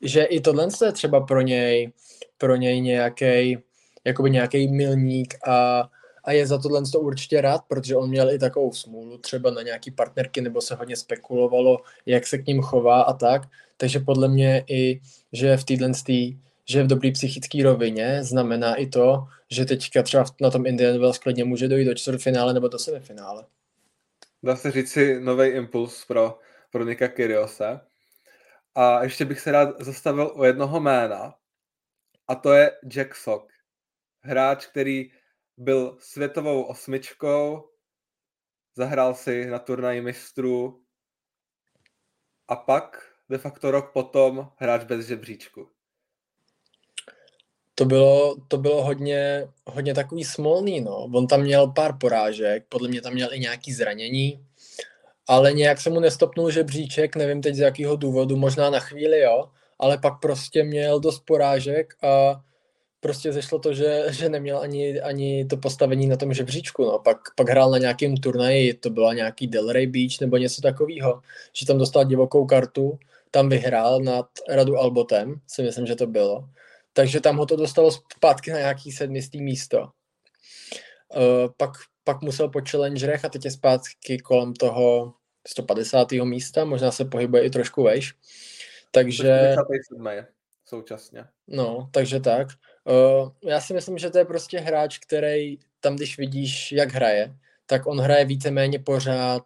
že i tohle je třeba pro něj, pro něj nějaký jakoby nějaký milník a, a je za tohle to určitě rád, protože on měl i takovou smůlu třeba na nějaký partnerky, nebo se hodně spekulovalo, jak se k ním chová a tak. Takže podle mě i, že v téhle že v dobrý psychické rovině znamená i to, že teďka třeba na tom Indian Wells klidně může dojít do čtvrtfinále nebo do semifinále.
Dá se říct si nový impuls pro, pro Nika Kyriose. A ještě bych se rád zastavil u jednoho jména, a to je Jack Sock hráč, který byl světovou osmičkou, zahrál si na turnaji mistrů a pak de facto rok potom hráč bez žebříčku.
To bylo, to bylo hodně, hodně takový smolný, no. On tam měl pár porážek, podle mě tam měl i nějaký zranění, ale nějak se mu nestopnul žebříček, nevím teď z jakého důvodu, možná na chvíli, jo, ale pak prostě měl dost porážek a prostě zešlo to, že, že neměl ani, ani to postavení na tom žebříčku. No. Pak, pak hrál na nějakém turnaji, to byla nějaký Delray Beach nebo něco takového, že tam dostal divokou kartu, tam vyhrál nad Radu Albotem, si myslím, že to bylo. Takže tam ho to dostalo zpátky na nějaký sedmistý místo. Uh, pak, pak musel po challengerech a teď je zpátky kolem toho 150. místa, možná se pohybuje i trošku vejš. Takže...
57. je současně.
No, takže tak. Uh, já si myslím, že to je prostě hráč, který tam, když vidíš, jak hraje, tak on hraje víceméně pořád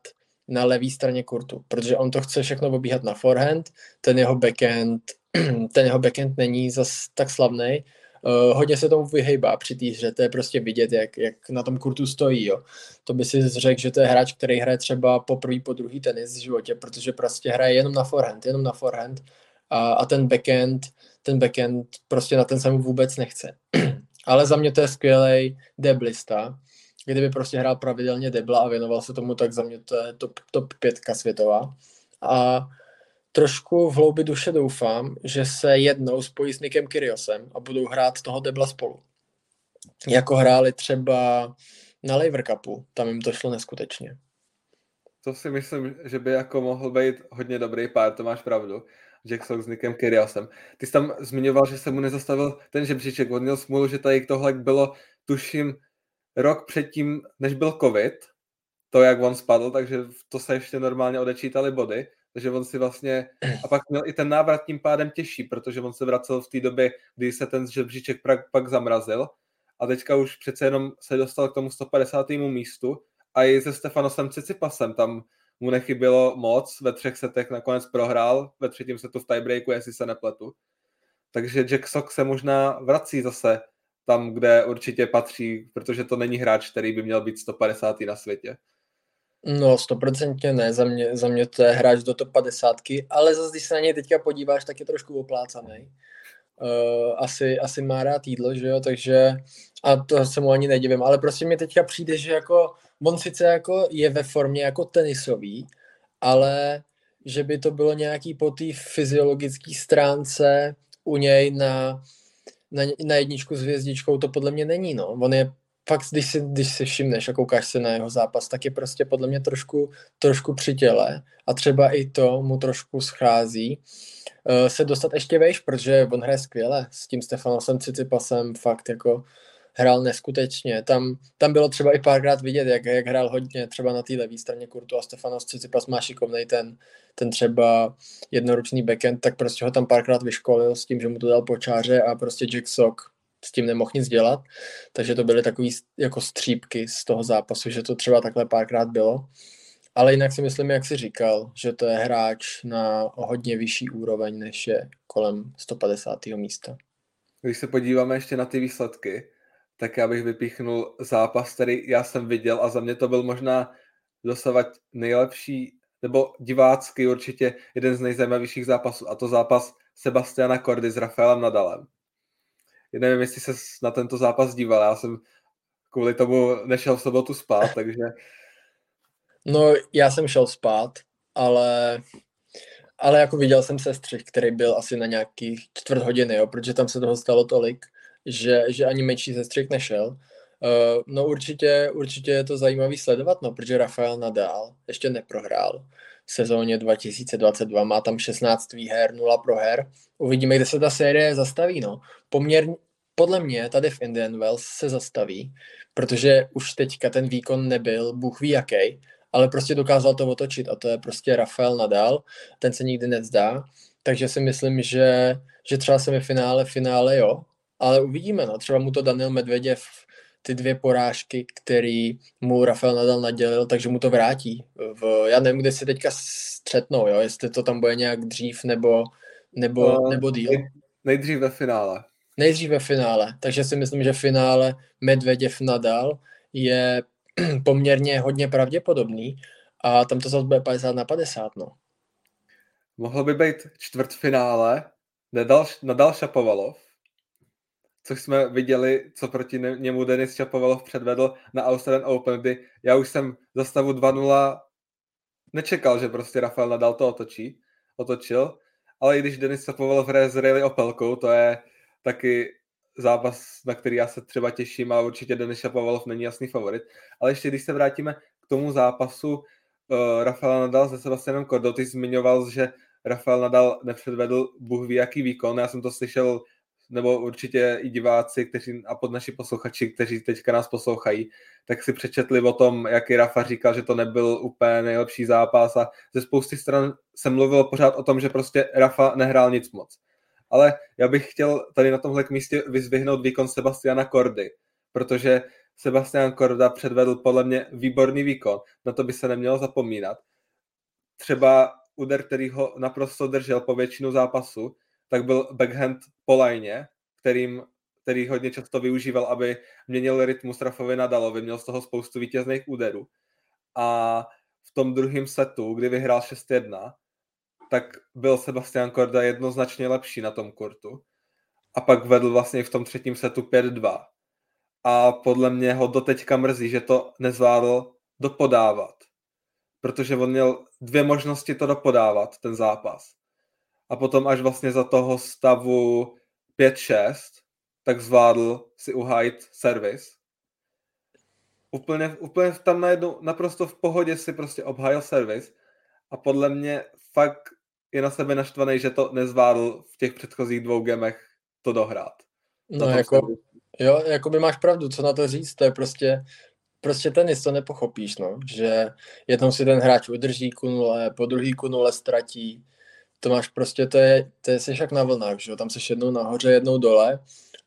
na levé straně kurtu, protože on to chce všechno obíhat na forehand, ten jeho backhand, ten jeho backhand není zas tak slavný, Uh, hodně se tomu vyhejbá při té hře, to je prostě vidět, jak, jak na tom kurtu stojí. Jo. To by si řekl, že to je hráč, který hraje třeba po první, po druhý tenis v životě, protože prostě hraje jenom na forehand, jenom na forehand a, a ten backhand, ten backhand prostě na ten se mu vůbec nechce. Ale za mě to je skvělý deblista, kdyby prostě hrál pravidelně debla a věnoval se tomu, tak za mě to je top, top pětka světová. A trošku v hloubi duše doufám, že se jednou spojí s Nikem Kyriosem a budou hrát toho debla spolu. Jako hráli třeba na Lever Cupu, tam jim to šlo neskutečně.
To si myslím, že by jako mohl být hodně dobrý pár, to máš pravdu. Jack Sock s Nikem Kyriosem. Ty jsi tam zmiňoval, že se mu nezastavil ten žebříček, on měl smůlu, že tady tohle bylo, tuším, rok předtím, než byl covid, to, jak on spadl, takže to se ještě normálně odečítali body, takže on si vlastně, a pak měl i ten návrat tím pádem těžší, protože on se vracel v té době, kdy se ten žebříček pak zamrazil a teďka už přece jenom se dostal k tomu 150. místu a i se Stefanosem Cicipasem tam mu nechybělo moc, ve třech setech nakonec prohrál, ve třetím setu v tiebreaku, jestli se nepletu. Takže Jack Sock se možná vrací zase tam, kde určitě patří, protože to není hráč, který by měl být 150. na světě.
No, stoprocentně ne, za mě, za mě to je hráč do top 50, ale zase, když se na něj teďka podíváš, tak je trošku oplácaný. Uh, asi, asi má rád jídlo, že jo, takže a to se mu ani nedivím, ale prostě mi teďka přijde, že jako on sice jako je ve formě jako tenisový, ale že by to bylo nějaký po té fyziologické stránce u něj na, na, na jedničku s hvězdičkou, to podle mě není, no. On je fakt, když si, když si všimneš a koukáš se na jeho zápas, tak je prostě podle mě trošku, trošku při těle a třeba i to mu trošku schází uh, se dostat ještě vejš, protože on hraje skvěle s tím Stefanosem Cicipasem, fakt jako hrál neskutečně. Tam, tam bylo třeba i párkrát vidět, jak, jak hrál hodně třeba na té levé straně kurtu a Stefanos Cicipas má šikovnej ten, ten třeba jednoručný backend, tak prostě ho tam párkrát vyškolil s tím, že mu to dal počáře a prostě Jack Sock s tím nemohl nic dělat, takže to byly takové jako střípky z toho zápasu, že to třeba takhle párkrát bylo. Ale jinak si myslím, jak jsi říkal, že to je hráč na hodně vyšší úroveň, než je kolem 150. místa.
Když se podíváme ještě na ty výsledky, tak já bych vypíchnul zápas, který já jsem viděl a za mě to byl možná dosavat nejlepší, nebo divácky určitě jeden z nejzajímavějších zápasů, a to zápas Sebastiana Kordy s Rafaelem Nadalem. Já nevím, jestli se na tento zápas díval, já jsem kvůli tomu nešel v sobotu spát, takže...
No, já jsem šel spát, ale ale jako viděl jsem sestřih, který byl asi na nějakých čtvrt hodiny, jo, protože tam se toho stalo tolik, že, že ani menší sestřih nešel. Uh, no určitě, určitě je to zajímavý sledovat, no, protože Rafael Nadal ještě neprohrál v sezóně 2022, má tam 16 výher, 0 proher. Uvidíme, kde se ta série zastaví, no. Poměrně, podle mě tady v Indian Wells se zastaví, protože už teďka ten výkon nebyl, Bůh ví jaký, ale prostě dokázal to otočit a to je prostě Rafael Nadal, ten se nikdy nevzdá, takže si myslím, že, že třeba semifinále, finále jo, ale uvidíme, no, třeba mu to Daniel Medveděv ty dvě porážky, který mu Rafael Nadal nadělil, takže mu to vrátí. V, já nevím, kde se teďka střetnou, jo? jestli to tam bude nějak dřív nebo, nebo, no, nebo díl.
Nejdřív ve finále.
Nejdřív ve finále, takže si myslím, že finále Medveděv Nadal je poměrně hodně pravděpodobný a tam to zase bude 50 na 50, no.
Mohlo by být čtvrtfinále Nadal, Nadal Šapovalov, což jsme viděli, co proti němu Denis Čapovalov předvedl na Australian Open, kdy já už jsem za stavu 2-0 nečekal, že prostě Rafael Nadal to otočí, otočil, ale i když Denis Čapovalov hraje s Riley Opelkou, to je taky zápas, na který já se třeba těším a určitě Denis Šapovalov není jasný favorit. Ale ještě když se vrátíme k tomu zápasu uh, Rafaela Nadal se Sebastianem Kordou, ty zmiňoval, že Rafael Nadal nepředvedl Bůh ví jaký výkon, já jsem to slyšel nebo určitě i diváci, kteří, a pod naši posluchači, kteří teďka nás poslouchají, tak si přečetli o tom, jaký Rafa říkal, že to nebyl úplně nejlepší zápas a ze spousty stran se mluvilo pořád o tom, že prostě Rafa nehrál nic moc. Ale já bych chtěl tady na tomhle místě vyzvihnout výkon Sebastiana Kordy, protože Sebastian Korda předvedl podle mě výborný výkon, na to by se nemělo zapomínat. Třeba úder, který ho naprosto držel po většinu zápasu, tak byl backhand po lajně, kterým, který hodně často využíval, aby měnil rytmus Rafovi Nadalovi, měl z toho spoustu vítězných úderů. A v tom druhém setu, kdy vyhrál 6-1, tak byl Sebastian Korda jednoznačně lepší na tom kurtu. A pak vedl vlastně v tom třetím setu 5-2. A podle mě ho doteďka mrzí, že to nezvládl dopodávat. Protože on měl dvě možnosti to dopodávat, ten zápas a potom až vlastně za toho stavu 5-6, tak zvládl si uhájit servis. Úplně, úplně tam najednou naprosto v pohodě si prostě obhájil servis a podle mě fakt je na sebe naštvaný, že to nezvládl v těch předchozích dvou gemech to dohrát.
No jako, jo, jako by máš pravdu, co na to říct, to je prostě, prostě tenis to nepochopíš, no, že jednou si ten hráč udrží ku nule, po druhý ku nule ztratí, to máš prostě, to je, to je seš jak na vlnách, že jo? tam seš jednou nahoře, jednou dole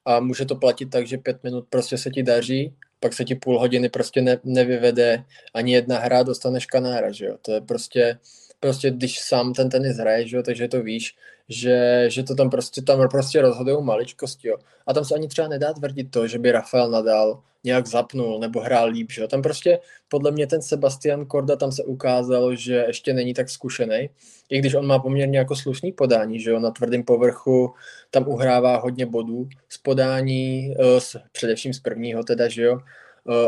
a může to platit tak, že pět minut prostě se ti daří, pak se ti půl hodiny prostě ne, nevyvede ani jedna hra, dostaneš kanára, že jo? To je prostě, prostě když sám ten tenis hraješ, že jo? takže to víš, že, že to tam prostě, tam prostě rozhodují maličkosti, jo. A tam se ani třeba nedá tvrdit to, že by Rafael Nadal nějak zapnul nebo hrál líp, že jo. Tam prostě podle mě ten Sebastian Korda tam se ukázal, že ještě není tak zkušený, i když on má poměrně jako slušný podání, že jo, na tvrdém povrchu tam uhrává hodně bodů z podání, eh, především z prvního teda, že jo,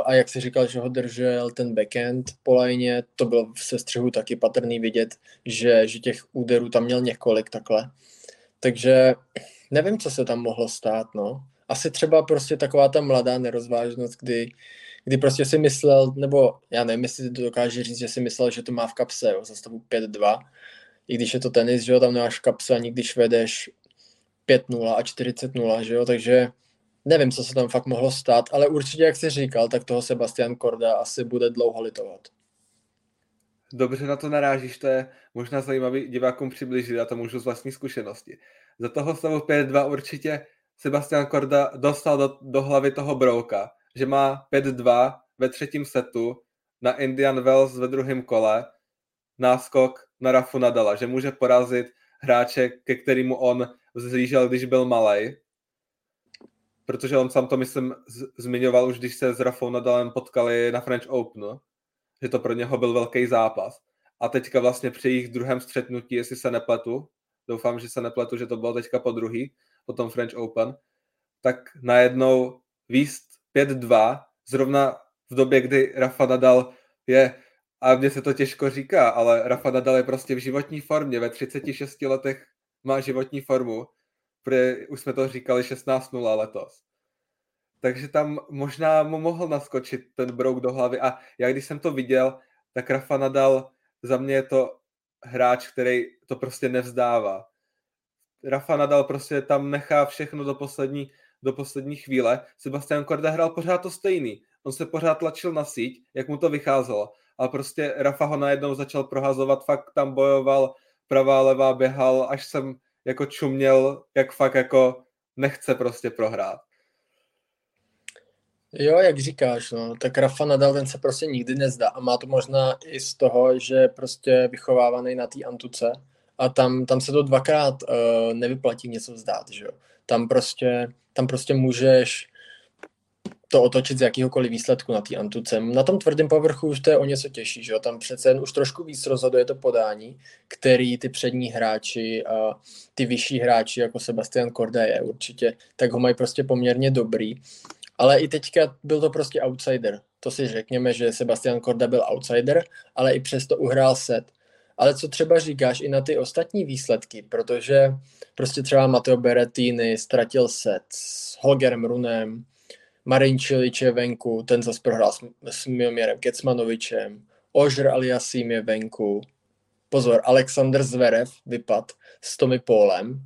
a jak si říkal, že ho držel ten backend po lajně, to bylo v sestřihu taky patrný vidět, že, že těch úderů tam měl několik takhle. Takže nevím, co se tam mohlo stát, no. Asi třeba prostě taková ta mladá nerozvážnost, kdy, kdy prostě si myslel, nebo já nevím, jestli to dokáže říct, že si myslel, že to má v kapse, jo, za stavu 5-2, i když je to tenis, že jo, tam nemáš v kapse, ani když vedeš 5-0 a 40-0, že jo, takže nevím, co se tam fakt mohlo stát, ale určitě, jak jsi říkal, tak toho Sebastian Korda asi bude dlouho litovat.
Dobře na to narážíš, to je možná zajímavý divákům přiblížit, já to můžu z vlastní zkušenosti. Za toho stavu 5-2 určitě Sebastian Korda dostal do, do hlavy toho brouka, že má 5-2 ve třetím setu na Indian Wells ve druhém kole náskok na Rafu Nadala, že může porazit hráče, ke kterému on vzlížel, když byl malý. Protože on sám to, myslím, zmiňoval už, když se s Rafou Nadalem potkali na French Openu, že to pro něho byl velký zápas. A teďka vlastně při jejich druhém střetnutí, jestli se nepletu, doufám, že se nepletu, že to bylo teďka po druhý, po tom French Open, tak najednou výst 5-2, zrovna v době, kdy Rafa Nadal je a mně se to těžko říká, ale Rafa Nadal je prostě v životní formě, ve 36 letech má životní formu, už jsme to říkali 16-0 letos. Takže tam možná mu mohl naskočit ten brouk do hlavy a já když jsem to viděl, tak Rafa Nadal za mě je to hráč, který to prostě nevzdává. Rafa Nadal prostě tam nechá všechno do poslední, do poslední chvíle. Sebastian Korda hrál pořád to stejný. On se pořád tlačil na síť, jak mu to vycházelo ale prostě Rafa ho najednou začal prohazovat, fakt tam bojoval, pravá, levá, běhal, až jsem jako čuměl, jak fakt jako nechce prostě prohrát.
Jo, jak říkáš, no, tak Rafa Nadal ten se prostě nikdy nezdá a má to možná i z toho, že prostě vychovávaný na té antuce a tam, tam se to dvakrát uh, nevyplatí něco vzdát, že jo. Tam prostě, tam prostě můžeš to otočit z jakýhokoliv výsledku na té antuce. Na tom tvrdém povrchu už to je o něco těžší, že jo? tam přece jen už trošku víc rozhoduje to podání, který ty přední hráči a ty vyšší hráči, jako Sebastian Korda je určitě, tak ho mají prostě poměrně dobrý. Ale i teďka byl to prostě outsider. To si řekněme, že Sebastian Korda byl outsider, ale i přesto uhrál set. Ale co třeba říkáš i na ty ostatní výsledky, protože prostě třeba Matteo Berrettini ztratil set s Holgerem Runem, Marin Čilič je venku, ten zase prohrál s, s Milmirem Kecmanovičem, Ožr Aliasim je venku, pozor, Alexander Zverev vypad s Tomi Polem,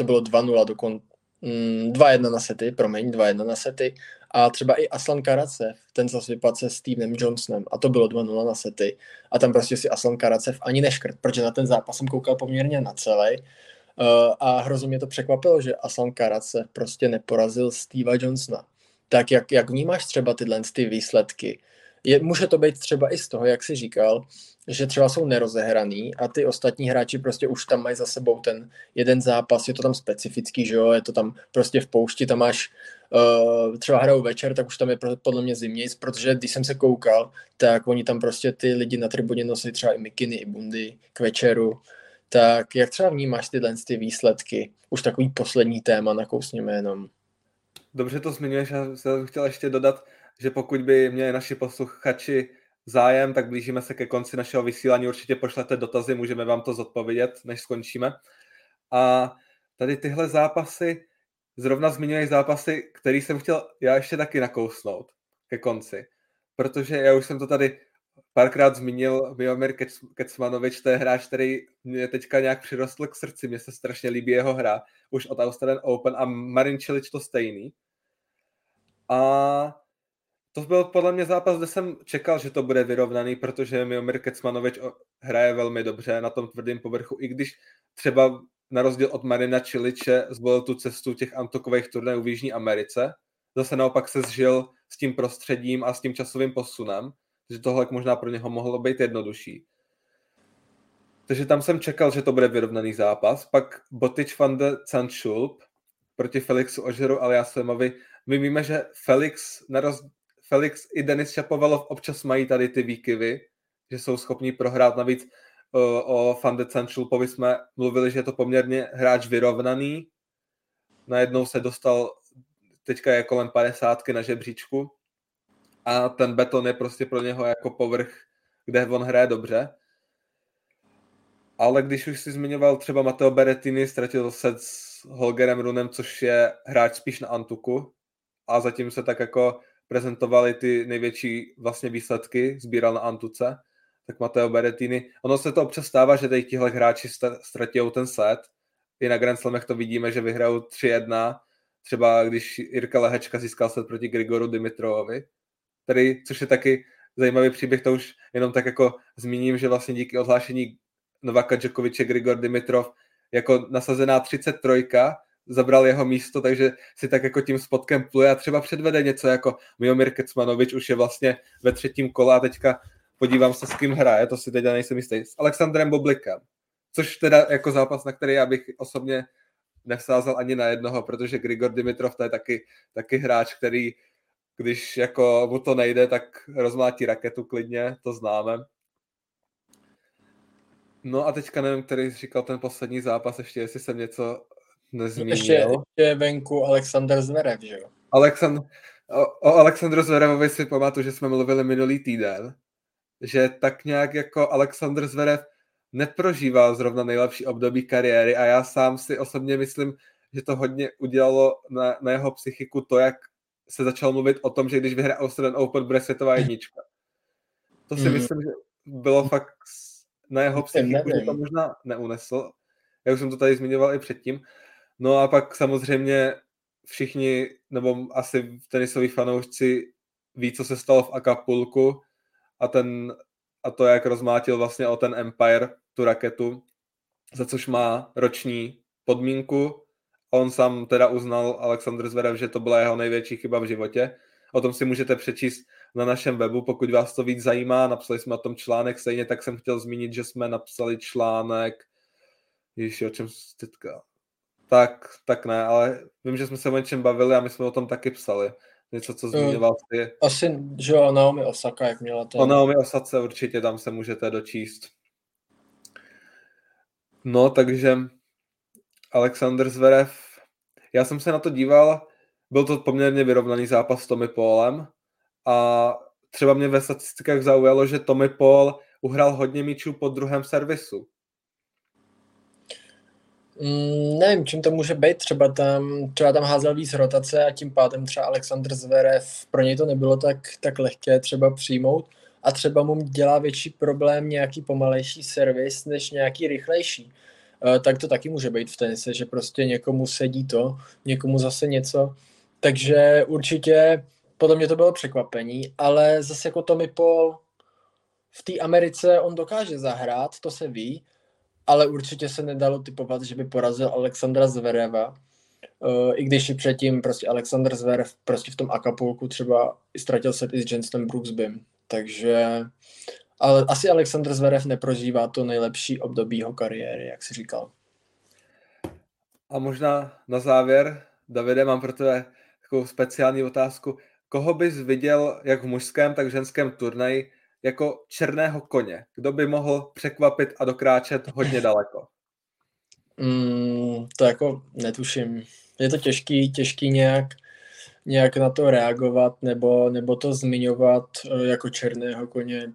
to bylo 2-0 do, kon, mm, 2-1 na sety, promiň, 2-1 na sety. A třeba i Aslan Karacev, ten zase vypadl se Stevenem Johnsonem. A to bylo 2-0 na sety. A tam prostě si Aslan Karacev ani neškrt, protože na ten zápas jsem koukal poměrně na celý uh, a hrozně mě to překvapilo, že Aslan Karacev prostě neporazil Steva Johnsona. Tak jak, jak vnímáš třeba tyhle ty výsledky? Je, může to být třeba i z toho, jak jsi říkal, že třeba jsou nerozehraný a ty ostatní hráči prostě už tam mají za sebou ten jeden zápas, je to tam specifický, že jo, je to tam prostě v poušti, tam máš uh, třeba hrajou večer, tak už tam je podle mě zimnějc, protože když jsem se koukal, tak oni tam prostě ty lidi na tribuně nosí třeba i mikiny, i bundy k večeru, tak jak třeba vnímáš tyhle ty výsledky? Už takový poslední téma, nakousněme jenom.
Dobře to zmiňuješ, já jsem chtěl ještě dodat, že pokud by měli naši posluchači zájem, tak blížíme se ke konci našeho vysílání. Určitě pošlete dotazy, můžeme vám to zodpovědět, než skončíme. A tady tyhle zápasy, zrovna zmiňuješ zápasy, který jsem chtěl já ještě taky nakousnout ke konci. Protože já už jsem to tady párkrát zmínil, Miomir Kecmanovič, to je hráč, který mě teďka nějak přirostl k srdci, mně se strašně líbí jeho hra, už od Australian Open a Marin Čilič to stejný. A to byl podle mě zápas, kde jsem čekal, že to bude vyrovnaný, protože Miomir Kecmanovič hraje velmi dobře na tom tvrdém povrchu, i když třeba na rozdíl od Marina Čiliče zvolil tu cestu těch antokových turnajů v Jižní Americe. Zase naopak se zžil s tím prostředím a s tím časovým posunem, že tohle možná pro něho mohlo být jednodušší. Takže tam jsem čekal, že to bude vyrovnaný zápas. Pak Botič van de Zandschulp proti Felixu Ožeru aliasemovi. My víme, že Felix na, roz, Felix i Denis Šapovalov občas mají tady ty výkyvy, že jsou schopni prohrát. Navíc o, o Fande Cančulpovi jsme mluvili, že je to poměrně hráč vyrovnaný. Najednou se dostal, teďka je kolem 50 na žebříčku a ten beton je prostě pro něho jako povrch, kde on hraje dobře. Ale když už si zmiňoval třeba Matteo Berettini, ztratil se s Holgerem Runem, což je hráč spíš na Antuku a zatím se tak jako prezentovali ty největší vlastně výsledky, sbíral na Antuce, tak Matteo Berettini. Ono se to občas stává, že tady tihle hráči ztratí ten set. I na Grand Slamech to vidíme, že vyhrajou 3-1. Třeba když Jirka Lehečka získal set proti Grigoru Dimitrovovi, který, což je taky zajímavý příběh, to už jenom tak jako zmíním, že vlastně díky odhlášení Novaka Djokoviče Grigor Dimitrov jako nasazená 33 zabral jeho místo, takže si tak jako tím spotkem pluje a třeba předvede něco jako Miomir Kecmanovič už je vlastně ve třetím kole a teďka podívám se, s kým hraje, to si teď nejsem jistý, s Alexandrem Boblikem, což teda jako zápas, na který já bych osobně nevsázel ani na jednoho, protože Grigor Dimitrov to je taky, taky hráč, který když jako mu to nejde, tak rozmlátí raketu klidně, to známe. No a teďka nevím, který říkal ten poslední zápas, ještě jestli jsem něco nezmínil.
Ještě, ještě venku Aleksandr Zverev, že jo?
Aleksandr, o, o Aleksandru Zverevovi si pamatuju, že jsme mluvili minulý týden, že tak nějak jako Aleksandr Zverev neprožíval zrovna nejlepší období kariéry a já sám si osobně myslím, že to hodně udělalo na, na jeho psychiku to, jak se začal mluvit o tom, že když vyhraje Australian Open, bude světová jednička. To si mm. myslím, že bylo fakt na jeho psychiku, že to možná neunesl. Já už jsem to tady zmiňoval i předtím. No a pak samozřejmě všichni, nebo asi tenisoví fanoušci ví, co se stalo v Acapulku a, ten, a to, jak rozmátil vlastně o ten Empire, tu raketu, za což má roční podmínku. On sám teda uznal, Aleksandr Zverev, že to byla jeho největší chyba v životě. O tom si můžete přečíst na našem webu, pokud vás to víc zajímá. Napsali jsme o tom článek, stejně tak jsem chtěl zmínit, že jsme napsali článek, Ježiši, o čem teďka tak, tak ne, ale vím, že jsme se o něčem bavili a my jsme o tom taky psali. Něco, co zmiňoval ty.
Asi, že jo, Naomi Osaka, jak měla ten...
O Naomi Osace určitě, tam se můžete dočíst. No, takže Alexander Zverev, já jsem se na to díval, byl to poměrně vyrovnaný zápas s Tommy Paulem a třeba mě ve statistikách zaujalo, že Tommy Paul uhrál hodně míčů po druhém servisu.
Mm, nevím, čím to může být, třeba tam, třeba tam házel víc rotace a tím pádem třeba Aleksandr Zverev, pro něj to nebylo tak, tak lehké třeba přijmout a třeba mu dělá větší problém nějaký pomalejší servis než nějaký rychlejší. tak to taky může být v tenise, že prostě někomu sedí to, někomu zase něco. Takže určitě podle mě to bylo překvapení, ale zase jako Tommy Paul v té Americe on dokáže zahrát, to se ví, ale určitě se nedalo typovat, že by porazil Alexandra Zvereva. Uh, I když i předtím prostě Alexander Zverev prostě v tom Acapulku třeba ztratil set i s Jensenem Brooksbym. Takže ale asi Alexander Zverev neprožívá to nejlepší období jeho kariéry, jak si říkal.
A možná na závěr, Davide, mám pro tebe takovou speciální otázku. Koho bys viděl jak v mužském, tak v ženském turnaji jako černého koně? Kdo by mohl překvapit a dokráčet hodně daleko?
Mm, to jako netuším. Je to těžký, těžký nějak, nějak na to reagovat nebo, nebo to zmiňovat eh, jako černého koně.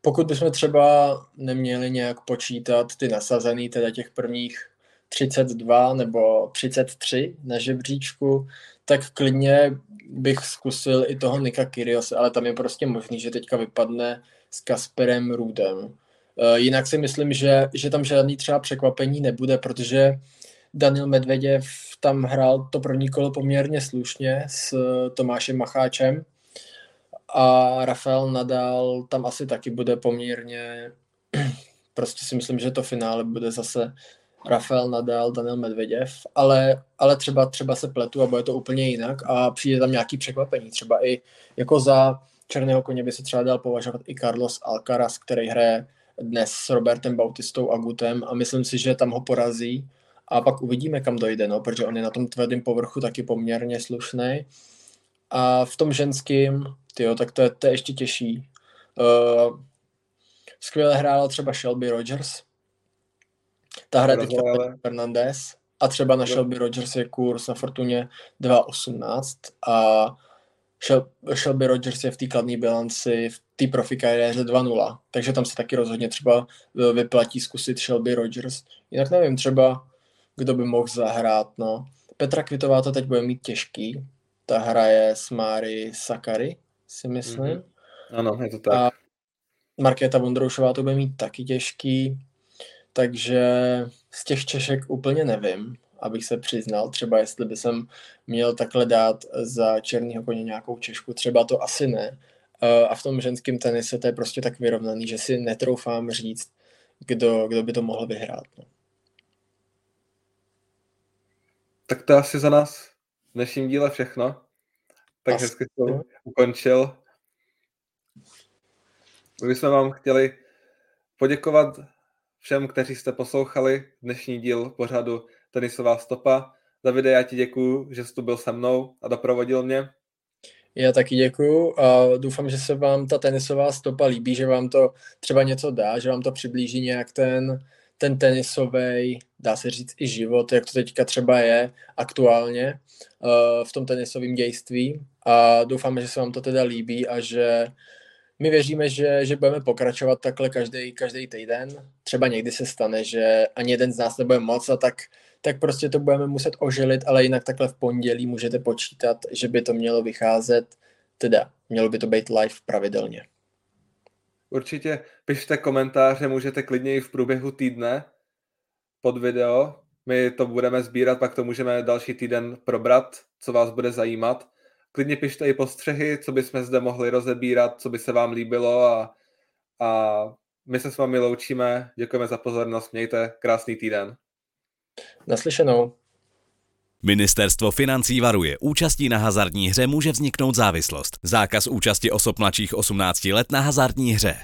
Pokud bychom třeba neměli nějak počítat ty nasazený, teda těch prvních 32 nebo 33 na žebříčku, tak klidně bych zkusil i toho Nika Kyriose, ale tam je prostě možný, že teďka vypadne s Kasperem Rudem. Eh, jinak si myslím, že, že tam žádný třeba překvapení nebude, protože Daniel Medveděv tam hrál to první kolo poměrně slušně s Tomášem Macháčem a Rafael Nadal tam asi taky bude poměrně prostě si myslím, že to finále bude zase Rafael Nadal, Daniel Medveděv, ale, ale třeba, třeba se pletu a bude to úplně jinak a přijde tam nějaký překvapení. Třeba i jako za černého koně by se třeba dal považovat i Carlos Alcaraz, který hraje dnes s Robertem Bautistou a Gutem a myslím si, že tam ho porazí a pak uvidíme, kam dojde, no, protože on je na tom tvrdém povrchu taky poměrně slušný. A v tom ženským, tyjo, tak to je, to je ještě těžší. Uh, skvěle hrála třeba Shelby Rogers, ta hra teďka Fernandez a třeba na Shelby Rogers je kurz na Fortuně 2.18 a Shelby Rogers je v té kladné bilanci v té profi kariéře 2.0, takže tam se taky rozhodně třeba e, vyplatí zkusit Shelby Rogers. Jinak nevím, třeba kdo by mohl zahrát, no. Petra Kvitová to teď bude mít těžký, ta hra je s Máry Sakary, si myslím. Mm-hmm.
Ano, je to tak. A
Markéta Vondroušová to bude mít taky těžký. Takže z těch Češek úplně nevím, abych se přiznal. Třeba jestli by jsem měl takhle dát za černýho koně nějakou Češku, třeba to asi ne. Eh, a v tom ženském tenise to je prostě tak vyrovnaný, že si netroufám říct, kdo, kdo by to mohl vyhrát. No.
Tak to asi za nás v dnešním díle všechno. Tak asi. hezky to ukončil. My jsme vám chtěli poděkovat všem, kteří jste poslouchali dnešní díl pořadu Tenisová stopa. Davide, já ti děkuju, že jsi tu byl se mnou a doprovodil mě.
Já taky děkuju a doufám, že se vám ta tenisová stopa líbí, že vám to třeba něco dá, že vám to přiblíží nějak ten, ten tenisový, dá se říct i život, jak to teďka třeba je aktuálně uh, v tom tenisovém dějství a doufám, že se vám to teda líbí a že my věříme, že, že budeme pokračovat takhle každý, každý týden. Třeba někdy se stane, že ani jeden z nás nebude moc a tak, tak prostě to budeme muset ožilit, ale jinak takhle v pondělí můžete počítat, že by to mělo vycházet, teda mělo by to být live pravidelně.
Určitě pište komentáře, můžete klidně i v průběhu týdne pod video. My to budeme sbírat, pak to můžeme další týden probrat, co vás bude zajímat klidně pište i postřehy, co bychom zde mohli rozebírat, co by se vám líbilo a, a my se s vámi loučíme. Děkujeme za pozornost, mějte krásný týden.
Naslyšenou.
Ministerstvo financí varuje, účastí na hazardní hře může vzniknout závislost. Zákaz účasti osob mladších 18 let na hazardní hře.